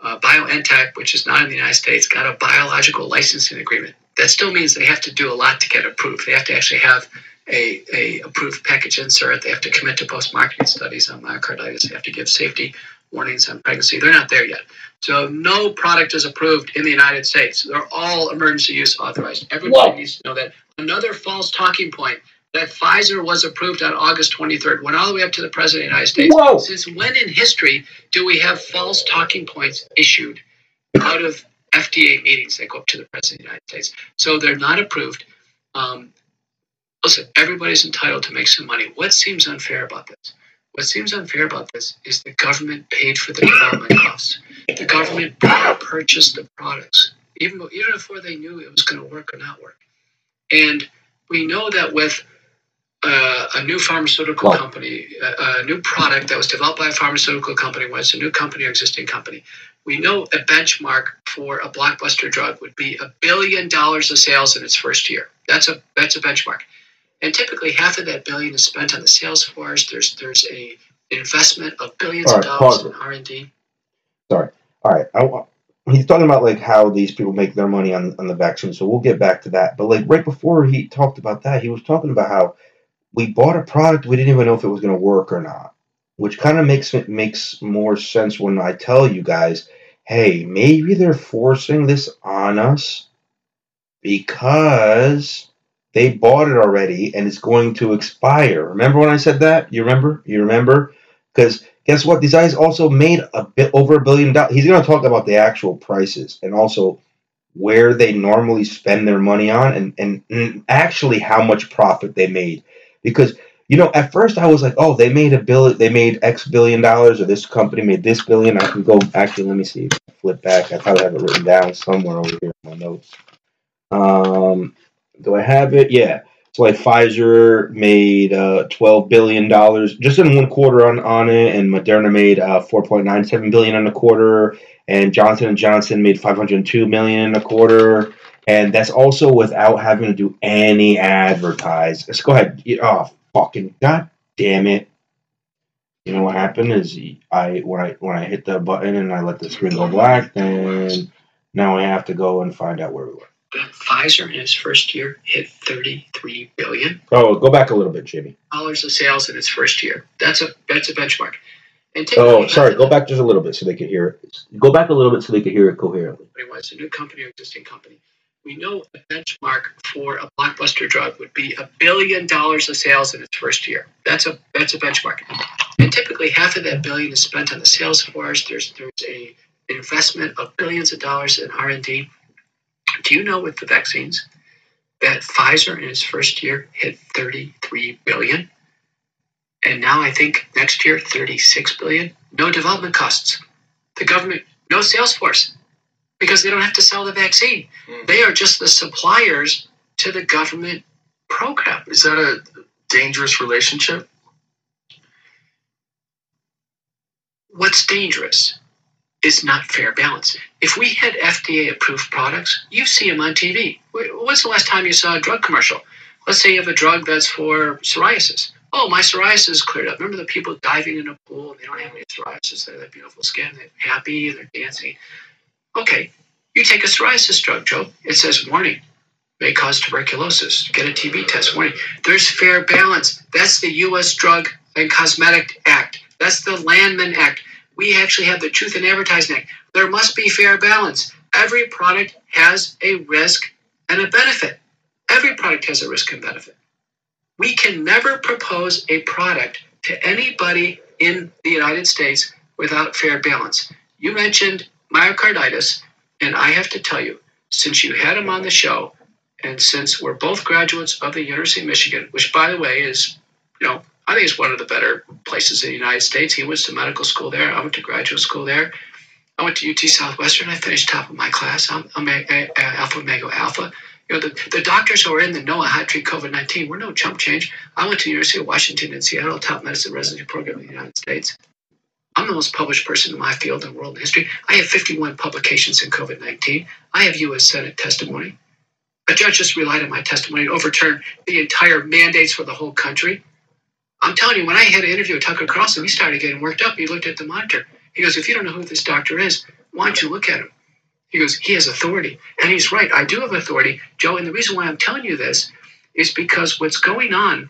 Uh, BioNTech, which is not in the United States, got a biological licensing agreement. That still means they have to do a lot to get approved. They have to actually have a, a approved package insert. They have to commit to post marketing studies on myocarditis. They have to give safety warnings on pregnancy. They're not there yet. So no product is approved in the United States. They're all emergency use authorized. Everybody Whoa. needs to know that. Another false talking point that Pfizer was approved on August 23rd, went all the way up to the President of the United States. Whoa. Since when in history do we have false talking points issued out of FDA meetings that go up to the President of the United States? So they're not approved. Um, listen, everybody's entitled to make some money. What seems unfair about this? What seems unfair about this is the government paid for the development costs. The government purchased the products, even even before they knew it was going to work or not work. And we know that with uh, a new pharmaceutical Well- company, a, a new product that was developed by a pharmaceutical company, whether it's a new company or existing company, we know a benchmark for a blockbuster drug would be a billion dollars of sales in its first year. That's a that's a benchmark, and typically half of that billion is spent on the sales force. There's there's a investment of billions All of dollars in. R and D. Sorry. All right, I, wa- he's talking about like how these people make their money on on the vaccine. So we'll get back to that. But like right before he talked about that, he was talking about how we bought a product we didn't even know if it was going to work or not, which kind of makes it makes more sense when I tell you guys, hey, maybe they're forcing this on us because they bought it already and it's going to expire. Remember when I said that? You remember? You remember? Because guess what? These guys also made a bit over a billion dollars. He's going to talk about the actual prices and also where they normally spend their money on and, and, actually how much profit they made. Because you know, at first I was like, oh, they made a bill, they made X billion dollars, or this company made this billion. I can go actually. Let me see. Flip back. I probably have it written down somewhere over here in my notes. Um, do I have it? Yeah. So like Pfizer made uh, twelve billion dollars just in one quarter on, on it, and Moderna made uh, four point nine seven billion in a quarter, and Johnson and Johnson made five hundred two million in a quarter, and that's also without having to do any advertise. Let's go ahead. Oh fucking god damn it! You know what happened is I when I when I hit the button and I let the screen go black, then now I have to go and find out where we were. Pfizer in its first year hit 33 billion Oh, go back a little bit, Jimmy. dollars of sales in its first year. That's a that's a benchmark. And Oh, sorry. Go back just a little bit so they could hear it. Go back a little bit so they could hear it coherently. whether it's a new company or existing company. We know a benchmark for a blockbuster drug would be a billion dollars of sales in its first year. That's a that's a benchmark. And typically half of that billion is spent on the sales force. There's there's a investment of billions of dollars in R and D. Do you know with the vaccines that Pfizer in its first year hit 33 billion? And now I think next year 36 billion. No development costs. The government, no sales force because they don't have to sell the vaccine. Mm. They are just the suppliers to the government program. Is that a dangerous relationship? What's dangerous is not fair balance. If we had FDA approved products, you see them on TV. Wh- When's the last time you saw a drug commercial? Let's say you have a drug that's for psoriasis. oh, my psoriasis is cleared up. Remember the people diving in a pool they don't have any psoriasis, they have beautiful skin, they're happy, they're dancing. Okay, you take a psoriasis drug, Joe. It says warning, may cause tuberculosis. Get a TB test. Warning. There's fair balance. That's the U.S. Drug and Cosmetic Act. That's the Lanham Act. We actually have the Truth in Advertising Act. There must be fair balance. Every product has a risk and a benefit. Every product has a risk and benefit. We can never propose a product to anybody in the United States without fair balance. You mentioned myocarditis, and I have to tell you, since you had him on the show, and since we're both graduates of the University of Michigan, which by the way is, you know, I think it's one of the better places in the United States. He went to medical school there. I went to graduate school there. I went to UT Southwestern. I finished top of my class. I'm, I'm a, a, a Alpha Omega Alpha. You know, the, the doctors who are in the NOAA how to treat COVID 19 were no chump change. I went to the University of Washington in Seattle, top medicine residency program in the United States. I'm the most published person in my field in world history. I have 51 publications in COVID 19. I have U.S. Senate testimony. A judge just relied on my testimony to overturn the entire mandates for the whole country. I'm telling you, when I had an interview with Tucker Carlson, he started getting worked up. He looked at the monitor. He goes, If you don't know who this doctor is, why don't you look at him? He goes, He has authority. And he's right. I do have authority, Joe. And the reason why I'm telling you this is because what's going on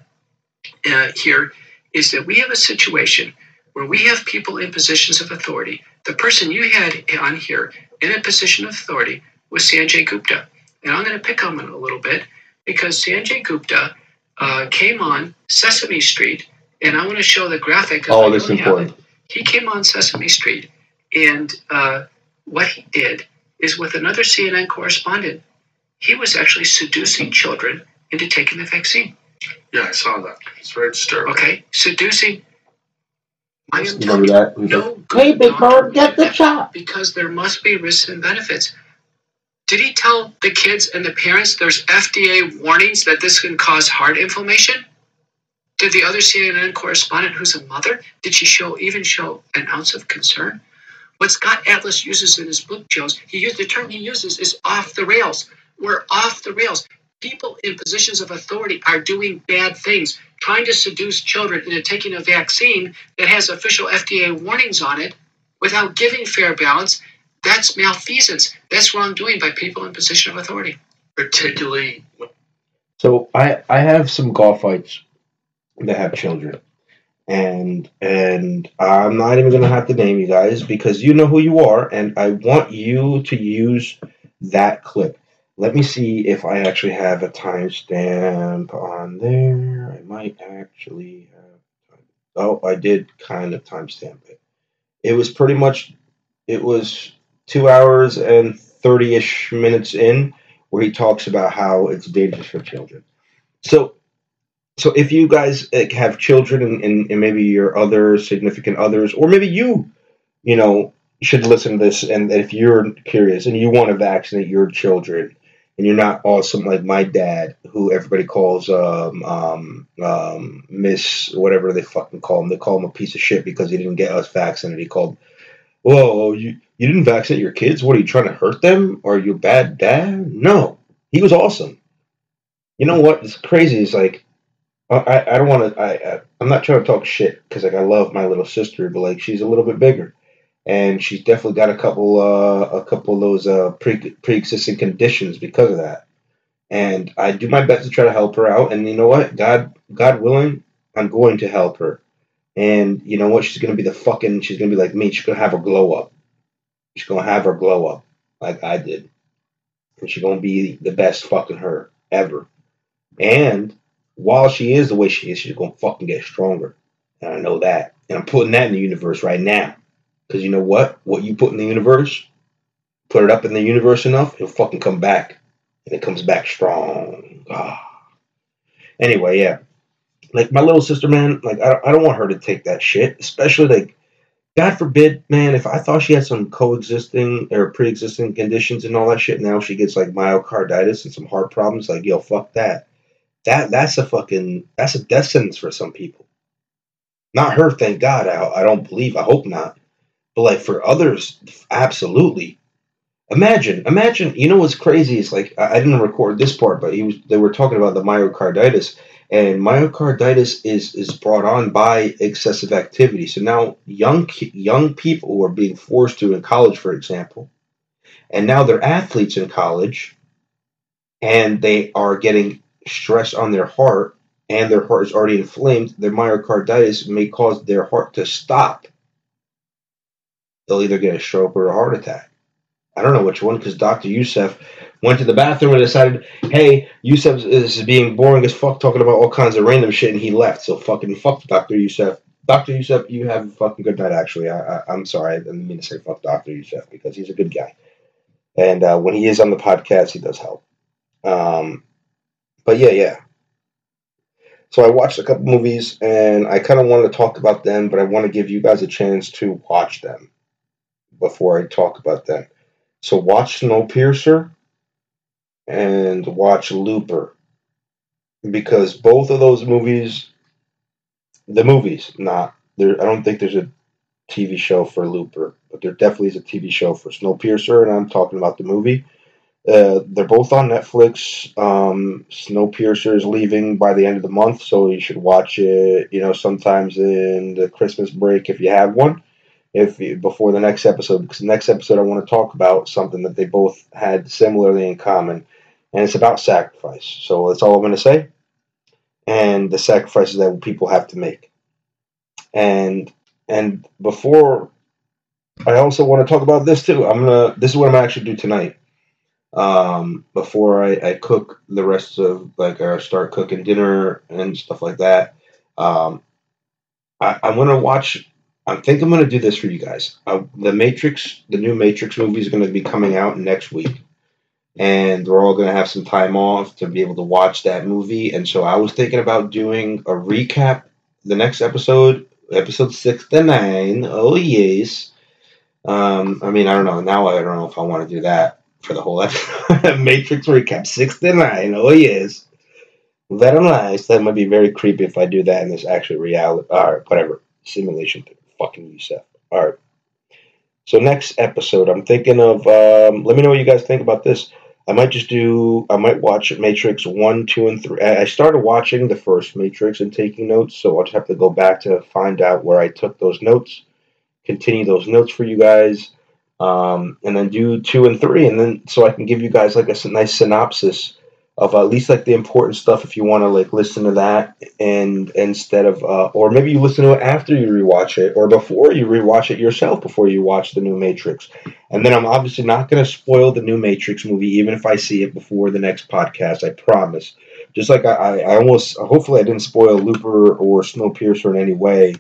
uh, here is that we have a situation where we have people in positions of authority. The person you had on here in a position of authority was Sanjay Gupta. And I'm going to pick on him a little bit because Sanjay Gupta uh, came on Sesame Street, and I want to show the graphic. 'cause I Oh, this is important. He came on Sesame Street, and uh, what he did is with another CNN correspondent, he was actually seducing children into taking the vaccine. Yeah, I saw that. It's very disturbing. Okay, seducing. I am You telling remember you, that? no good Hey, big doctor bird, get the that shot. Because there must be risks and benefits. Did he tell the kids and the parents there's FDA warnings that this can cause heart inflammation? Did the other CNN correspondent, who's a mother, did she show even show an ounce of concern? What Scott Atlas uses in his book, Joe's, he used the term he uses is off the rails. We're off the rails. People in positions of authority are doing bad things, trying to seduce children into taking a vaccine that has official FDA warnings on it without giving fair balance. That's malfeasance. That's wrongdoing by people in position of authority. Particularly, So I I have some golf fights that have children, and and I'm not even gonna have to name you guys because you know who you are, and I want you to use that clip. Let me see if I actually have a timestamp on there. I might actually have. Oh, I did kind of timestamp it. It was pretty much. It was two hours and thirty ish minutes in where he talks about how it's dangerous for children. So, so if you guys have children and, and, and maybe your other significant others, or maybe you, you know, should listen to this. And if you're curious and you want to vaccinate your children, and you're not awesome like my dad, who everybody calls um, um, um, Miss whatever they fucking call him. They call him a piece of shit because he didn't get us vaccinated. He called, "Whoa, you you didn't vaccinate your kids? What are you trying to hurt them? Are you a bad dad?" No, he was awesome. You know what? It's crazy. It's like I I, don't want to. I, I'm not trying to talk shit because like I love my little sister, but like she's a little bit bigger, and she's definitely got a couple uh a couple of those uh pre pre existing conditions because of that. And I do my best to try to help her out. And you know what? God God willing, I'm going to help her. And you know what? She's gonna be the fucking. She's gonna be like me. She's gonna have a glow up. She's gonna have her glow up like I did, and she's gonna be the best fucking her ever. And while she is the way she is, she's gonna fucking get stronger. And I know that. And I'm putting that in the universe right now. Because you know what? What you put in the universe, put it up in the universe enough, it'll fucking come back. And it comes back strong. Ah. Anyway, yeah. Like my little sister, man, like I I don't want her to take that shit. Especially like, God forbid, man, if I thought she had some coexisting or pre existing conditions and all that shit, now she gets like myocarditis and some heart problems, like, yo, fuck that that that's a fucking that's a death sentence for some people. Not her, thank God. I, I don't believe. I hope not. But like for others, absolutely. Imagine, imagine. You know what's crazy is like I, I didn't record this part, but he was they were talking about the myocarditis, And myocarditis is is brought on by excessive activity. So now young young people are being forced to in college, for example, and now they're athletes in college, and they are getting stress on their heart, and their heart is already inflamed. Their myocarditis may cause their heart to stop. They'll either get a stroke or a heart attack. I don't know which one because Dr. Yusef went to the bathroom and decided, hey, Yusef is being boring as fuck talking about all kinds of random shit, and he left. So fucking fuck Dr. Yusef. Dr. Yusef, you have a fucking good night, actually. I, I, am sorry. I didn't mean to say fuck Dr. Yusef because he's a good guy. And uh, when he is on the podcast, he does help. Um, but yeah, yeah. So I watched a couple movies and I kind of wanted to talk about them, but I want to give you guys a chance to watch them before I talk about them. So watch Snowpiercer and watch Looper because both of those movies, the movies, not there. I don't think there's a TV show for Looper, but there definitely is a TV show for Snowpiercer, and I'm talking about the movie. Uh, they're both on Netflix. Um, Snowpiercer is leaving by the end of the month, so you should watch it. You know, sometimes in the Christmas break if you have one if before the next episode because the next episode I want to talk about something that they both had similarly in common, and it's about sacrifice. So that's all I'm going to say, and the sacrifices that people have to make. And and before I also want to talk about this too. I'm gonna. This is what I'm gonna actually do tonight. Um, before I, I cook the rest of like or start cooking dinner and stuff like that. Um, I, I want to watch I think I'm going to do this for you guys. Uh, the Matrix, the new Matrix movie is going to be coming out next week. And we're all going to have some time off to be able to watch that movie. And so I was thinking about doing a recap the next episode, episode six to nine. Oh, yes. Um, I mean, I don't know. Now I don't know if I want to do that for the whole episode. Matrix recap six to nine. Oh, yes. That nice. That might be very creepy if I do that in this actual reality or whatever simulation thing fucking Yusef. All right. So next episode, I'm thinking of. Um, let me know what you guys think about this. I might just do. I might watch Matrix one, two, and three. I started watching the first Matrix and taking notes, so I'll just have to go back to find out where I took those notes, continue those notes for you guys, um, and then do two and three, and then so I can give you guys like a nice synopsis of at least like the important stuff if you want to like listen to that and instead of uh, or maybe you listen to it after you rewatch it or before you rewatch it yourself before you watch the new matrix. And then i'm obviously not going to spoil the new matrix movie even if i see it before the next podcast i promise. Just like i, I almost hopefully i didn't spoil looper or snowpiercer in any way.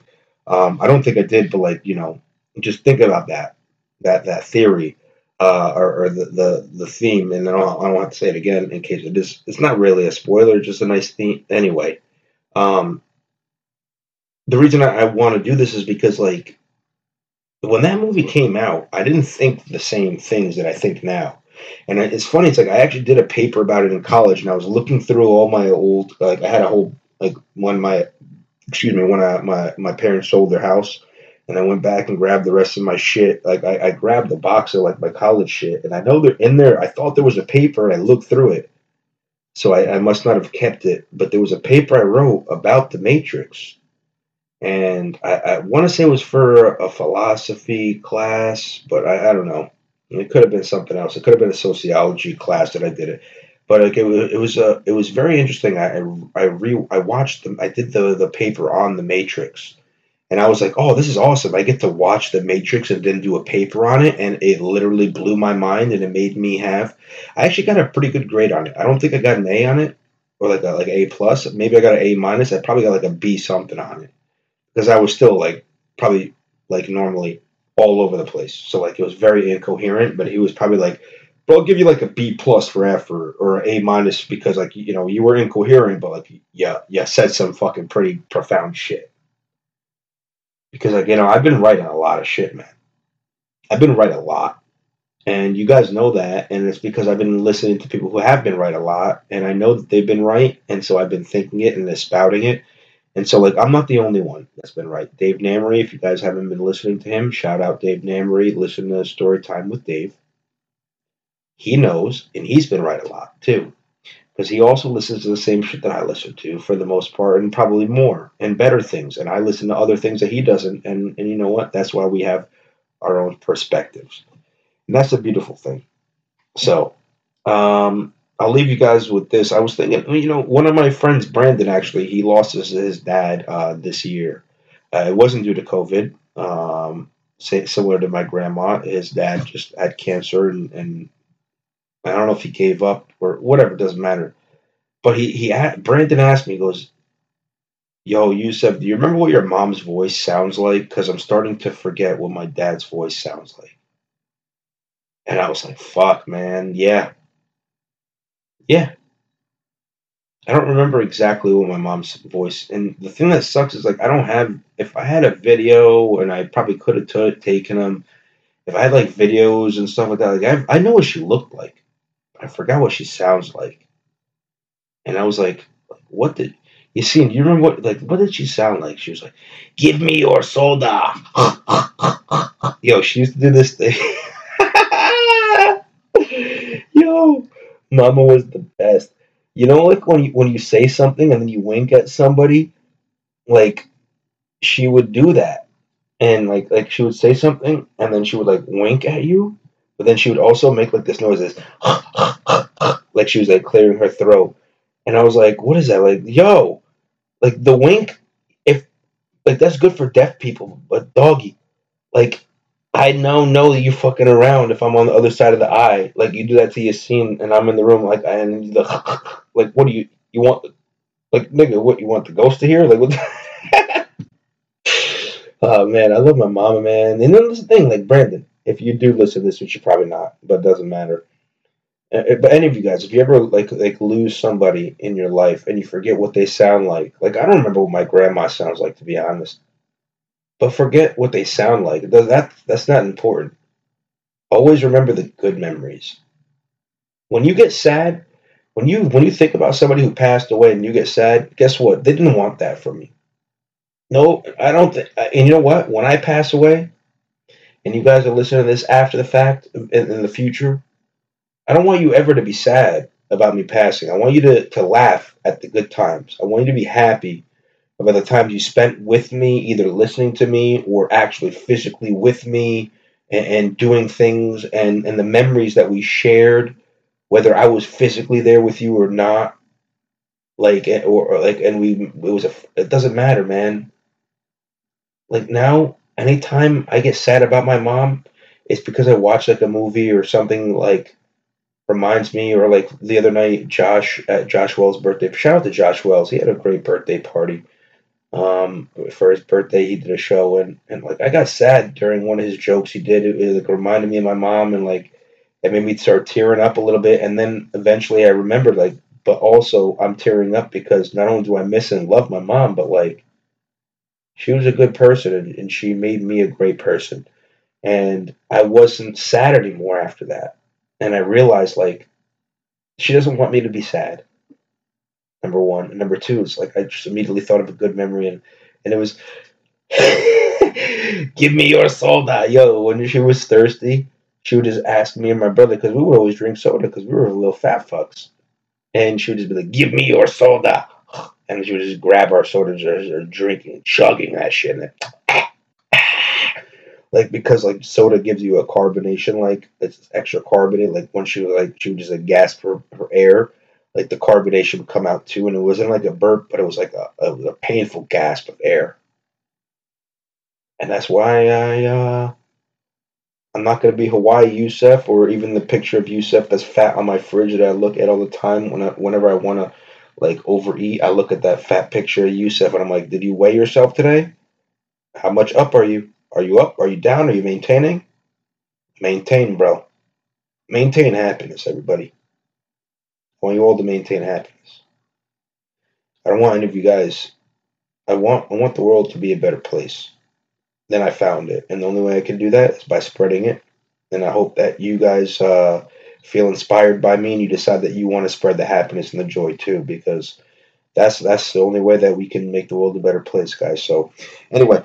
Um, i don't think i did but like you know just think about that that that theory uh, or, or the, the, the theme, and I don't, I don't have to say it again in case it is. It's not really a spoiler, just a nice theme. Anyway, um, the reason I, I want to do this is because like when that movie came out, I didn't think the same things that I think now. And it's funny. It's like I actually did a paper about it in college, and I was looking through all my old like I had a whole like when my excuse me when I, my my parents sold their house and I went back and grabbed the rest of my shit. Like I, I grabbed the box of like my college shit, and I know they're in there. I thought there was a paper, and I looked through it, so I, I must not have kept it. But there was a paper I wrote about the Matrix, and I, I want to say it was for a philosophy class, but I, I don't know. It could have been something else. It could have been a sociology class that I did it. But like it, it was a, uh, it was very interesting. I I re I watched them. I did the the paper on the Matrix and I was like, oh, this is awesome. I get to watch The Matrix and then do a paper on it. And it literally blew my mind and it made me have. I actually got a pretty good grade on it. I don't think I got an A on it or like a, like A plus. Maybe I got an A minus. I probably got like a B something on it because I was still like probably like normally all over the place. So like it was very incoherent, but he was probably like, but I'll give you like a B plus for effort or A minus because like you know you were incoherent, but like yeah, yeah said some fucking pretty profound shit because like you know I've been writing a lot of shit, man. I've been writing a lot, and you guys know that, and it's because I've been listening to people who have been right a lot, and I know that they've been right, and so I've been thinking it and spouting it, and so like I'm not the only one that's been right. Dave Namery, if you guys haven't been listening to him, shout out Dave Namery. Listen to Story Time with Dave. He knows, and he's been right a lot too. Because he also listens to the same shit that I listen to for the most part, and probably more and better things. And I listen to other things that he doesn't. And and you know what? That's why we have our own perspectives, and that's a beautiful thing. So, um, I'll leave you guys with this. I was thinking, you know, one of my friends, Brandon, actually, he lost his, his dad uh, this year. Uh, it wasn't due to COVID. Um, similar to my grandma, his dad just had cancer, and, and I don't know if he gave up or whatever. Doesn't matter. But he he Brandon asked me, goes, "Yo, Yusef, do you remember what your mom's voice sounds like? Because I'm starting to forget what my dad's voice sounds like." And I was like, "Fuck, man, yeah, yeah." I don't remember exactly what my mom's voice. And the thing that sucks is like I don't have. If I had a video, and I probably could have taken them. If I had like videos and stuff like that, like I, I know what she looked like. I forgot what she sounds like. And I was like, what did you see? Do you remember what like what did she sound like? She was like, "Give me your soda." Yo, she used to do this thing. Yo, Mama was the best. You know, like when you when you say something and then you wink at somebody, like she would do that, and like like she would say something and then she would like wink at you, but then she would also make like this noise, this like she was like clearing her throat, and I was like, what is that? Like, yo, like the wink, if like that's good for deaf people, but doggy, like I now know that you're fucking around if I'm on the other side of the eye. Like you do that to your scene and I'm in the room like and the like what do you you want like nigga what you want the ghost to hear? Like what Oh man, I love my mama, man. And then this thing, like Brandon, if you do listen to this, which you probably not, but doesn't matter. But any of you guys, if you ever like like lose somebody in your life and you forget what they sound like, like I don't remember what my grandma sounds like to be honest. But forget what they sound like. That that's not important. Always remember the good memories. When you get sad, when you when you think about somebody who passed away and you get sad, guess what? They didn't want that from you. No, I don't. Th- uh, and you know what? When I pass away, and you guys are listening to this after the fact in, in the future, I don't want you ever to be sad about me passing. I want you to, to laugh at the good times. I want you to be happy about the times you spent with me, either listening to me or actually physically with me and, and doing things and, and the memories that we shared, whether I was physically there with you or not. Like eh, or, or like and we it was a it doesn't matter, man. Like now, anytime I get sad about my mom, it's because I watch like a movie or something like reminds me, or like the other night, Josh at Josh Wells' birthday. Shout out to Josh Wells. He had a great birthday party um, for his birthday. He did a show, and, and like I got sad during one of his jokes he did. It, it like reminded me of my mom, and like it made me start tearing up a little bit. And then eventually I remembered, like, but also I'm tearing up because not only do I miss and love my mom, but like she was a good person, and, and she made me a great person. And I wasn't sad anymore after that. And I realized, like, she doesn't want me to be sad number one. And number two is like I just immediately thought of a good memory and and it was give me your soda, yo. When she was thirsty, she would just ask me and my brother because we would always drink soda because we were little fat fucks, and she would just be like, "Give me your soda," and she would just grab our soda, just drinking, chugging that shit, and like because like soda gives you a carbonation, like it's extra carbonate. Like when she was like she would just like gasp for, for air like the carbonation would come out too, and it wasn't like a burp, but it was like a, a, a painful gasp of air. And that's why I uh, I'm not gonna be Hawaii Yusef or even the picture of Yusef that's fat on my fridge that I look at all the time when I, whenever I wanna like overeat. I look at that fat picture of Yusef and I'm like, did you weigh yourself today? How much up are you? Are you up? Are you down? Are you maintaining? Maintain, bro. Maintain happiness, everybody. I want you all to maintain happiness. I don't want any of you guys. I want I want the world to be a better place than I found it, and the only way I can do that is by spreading it. And I hope that you guys uh, feel inspired by me, and you decide that you want to spread the happiness and the joy too, because that's that's the only way that we can make the world a better place, guys. So, anyway,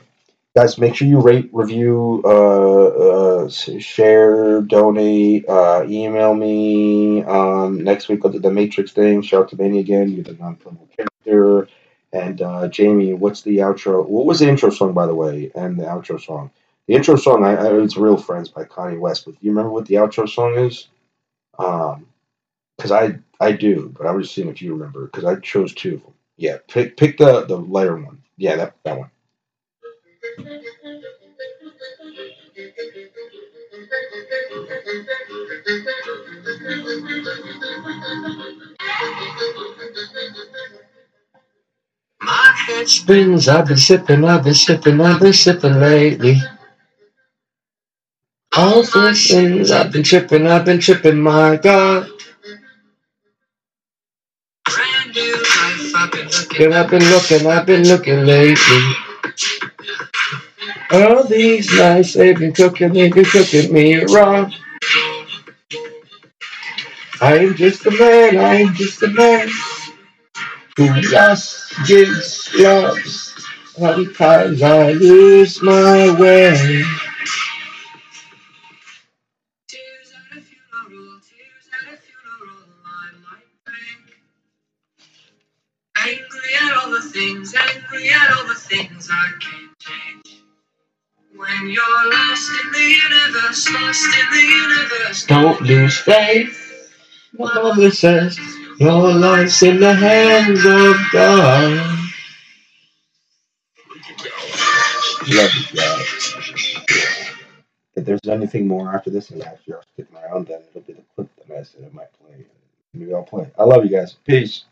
guys, make sure you rate, review, uh, uh, share, donate, uh, email me. Um, next week I'll do the Matrix thing. Shout out to Manny again. You're the non-playable character. And uh, Jamie, what's the outro? What was the intro song, by the way, and the outro song? The intro song, I, I it's "Real Friends" by Kanye West. But do you remember what the outro song is? Um, because I I do, but I was seeing if you remember. Because I chose two of them. Yeah, pick pick the the lighter one. Yeah, that that one. My head spins, I've been sipping, I've been sipping, I've been sipping lately. All my sins, I've been tripping, I've been tripping, my God. Brand new life, I've been looking, I've been looking, I've been looking lately. All these nights they've been cooking, they've been cooking me wrong. I am just a man, I am just a man who lost gives loves. Sometimes I lose my way. Things I can't change. When you're lost in the universe, lost in the universe, don't lose faith. My mother says your life's in the hands of God. Love you guys. If there's anything more after this, and actually I'll stick around, then it'll be the clip that I said I might play. Maybe I'll play. I love you guys. Peace.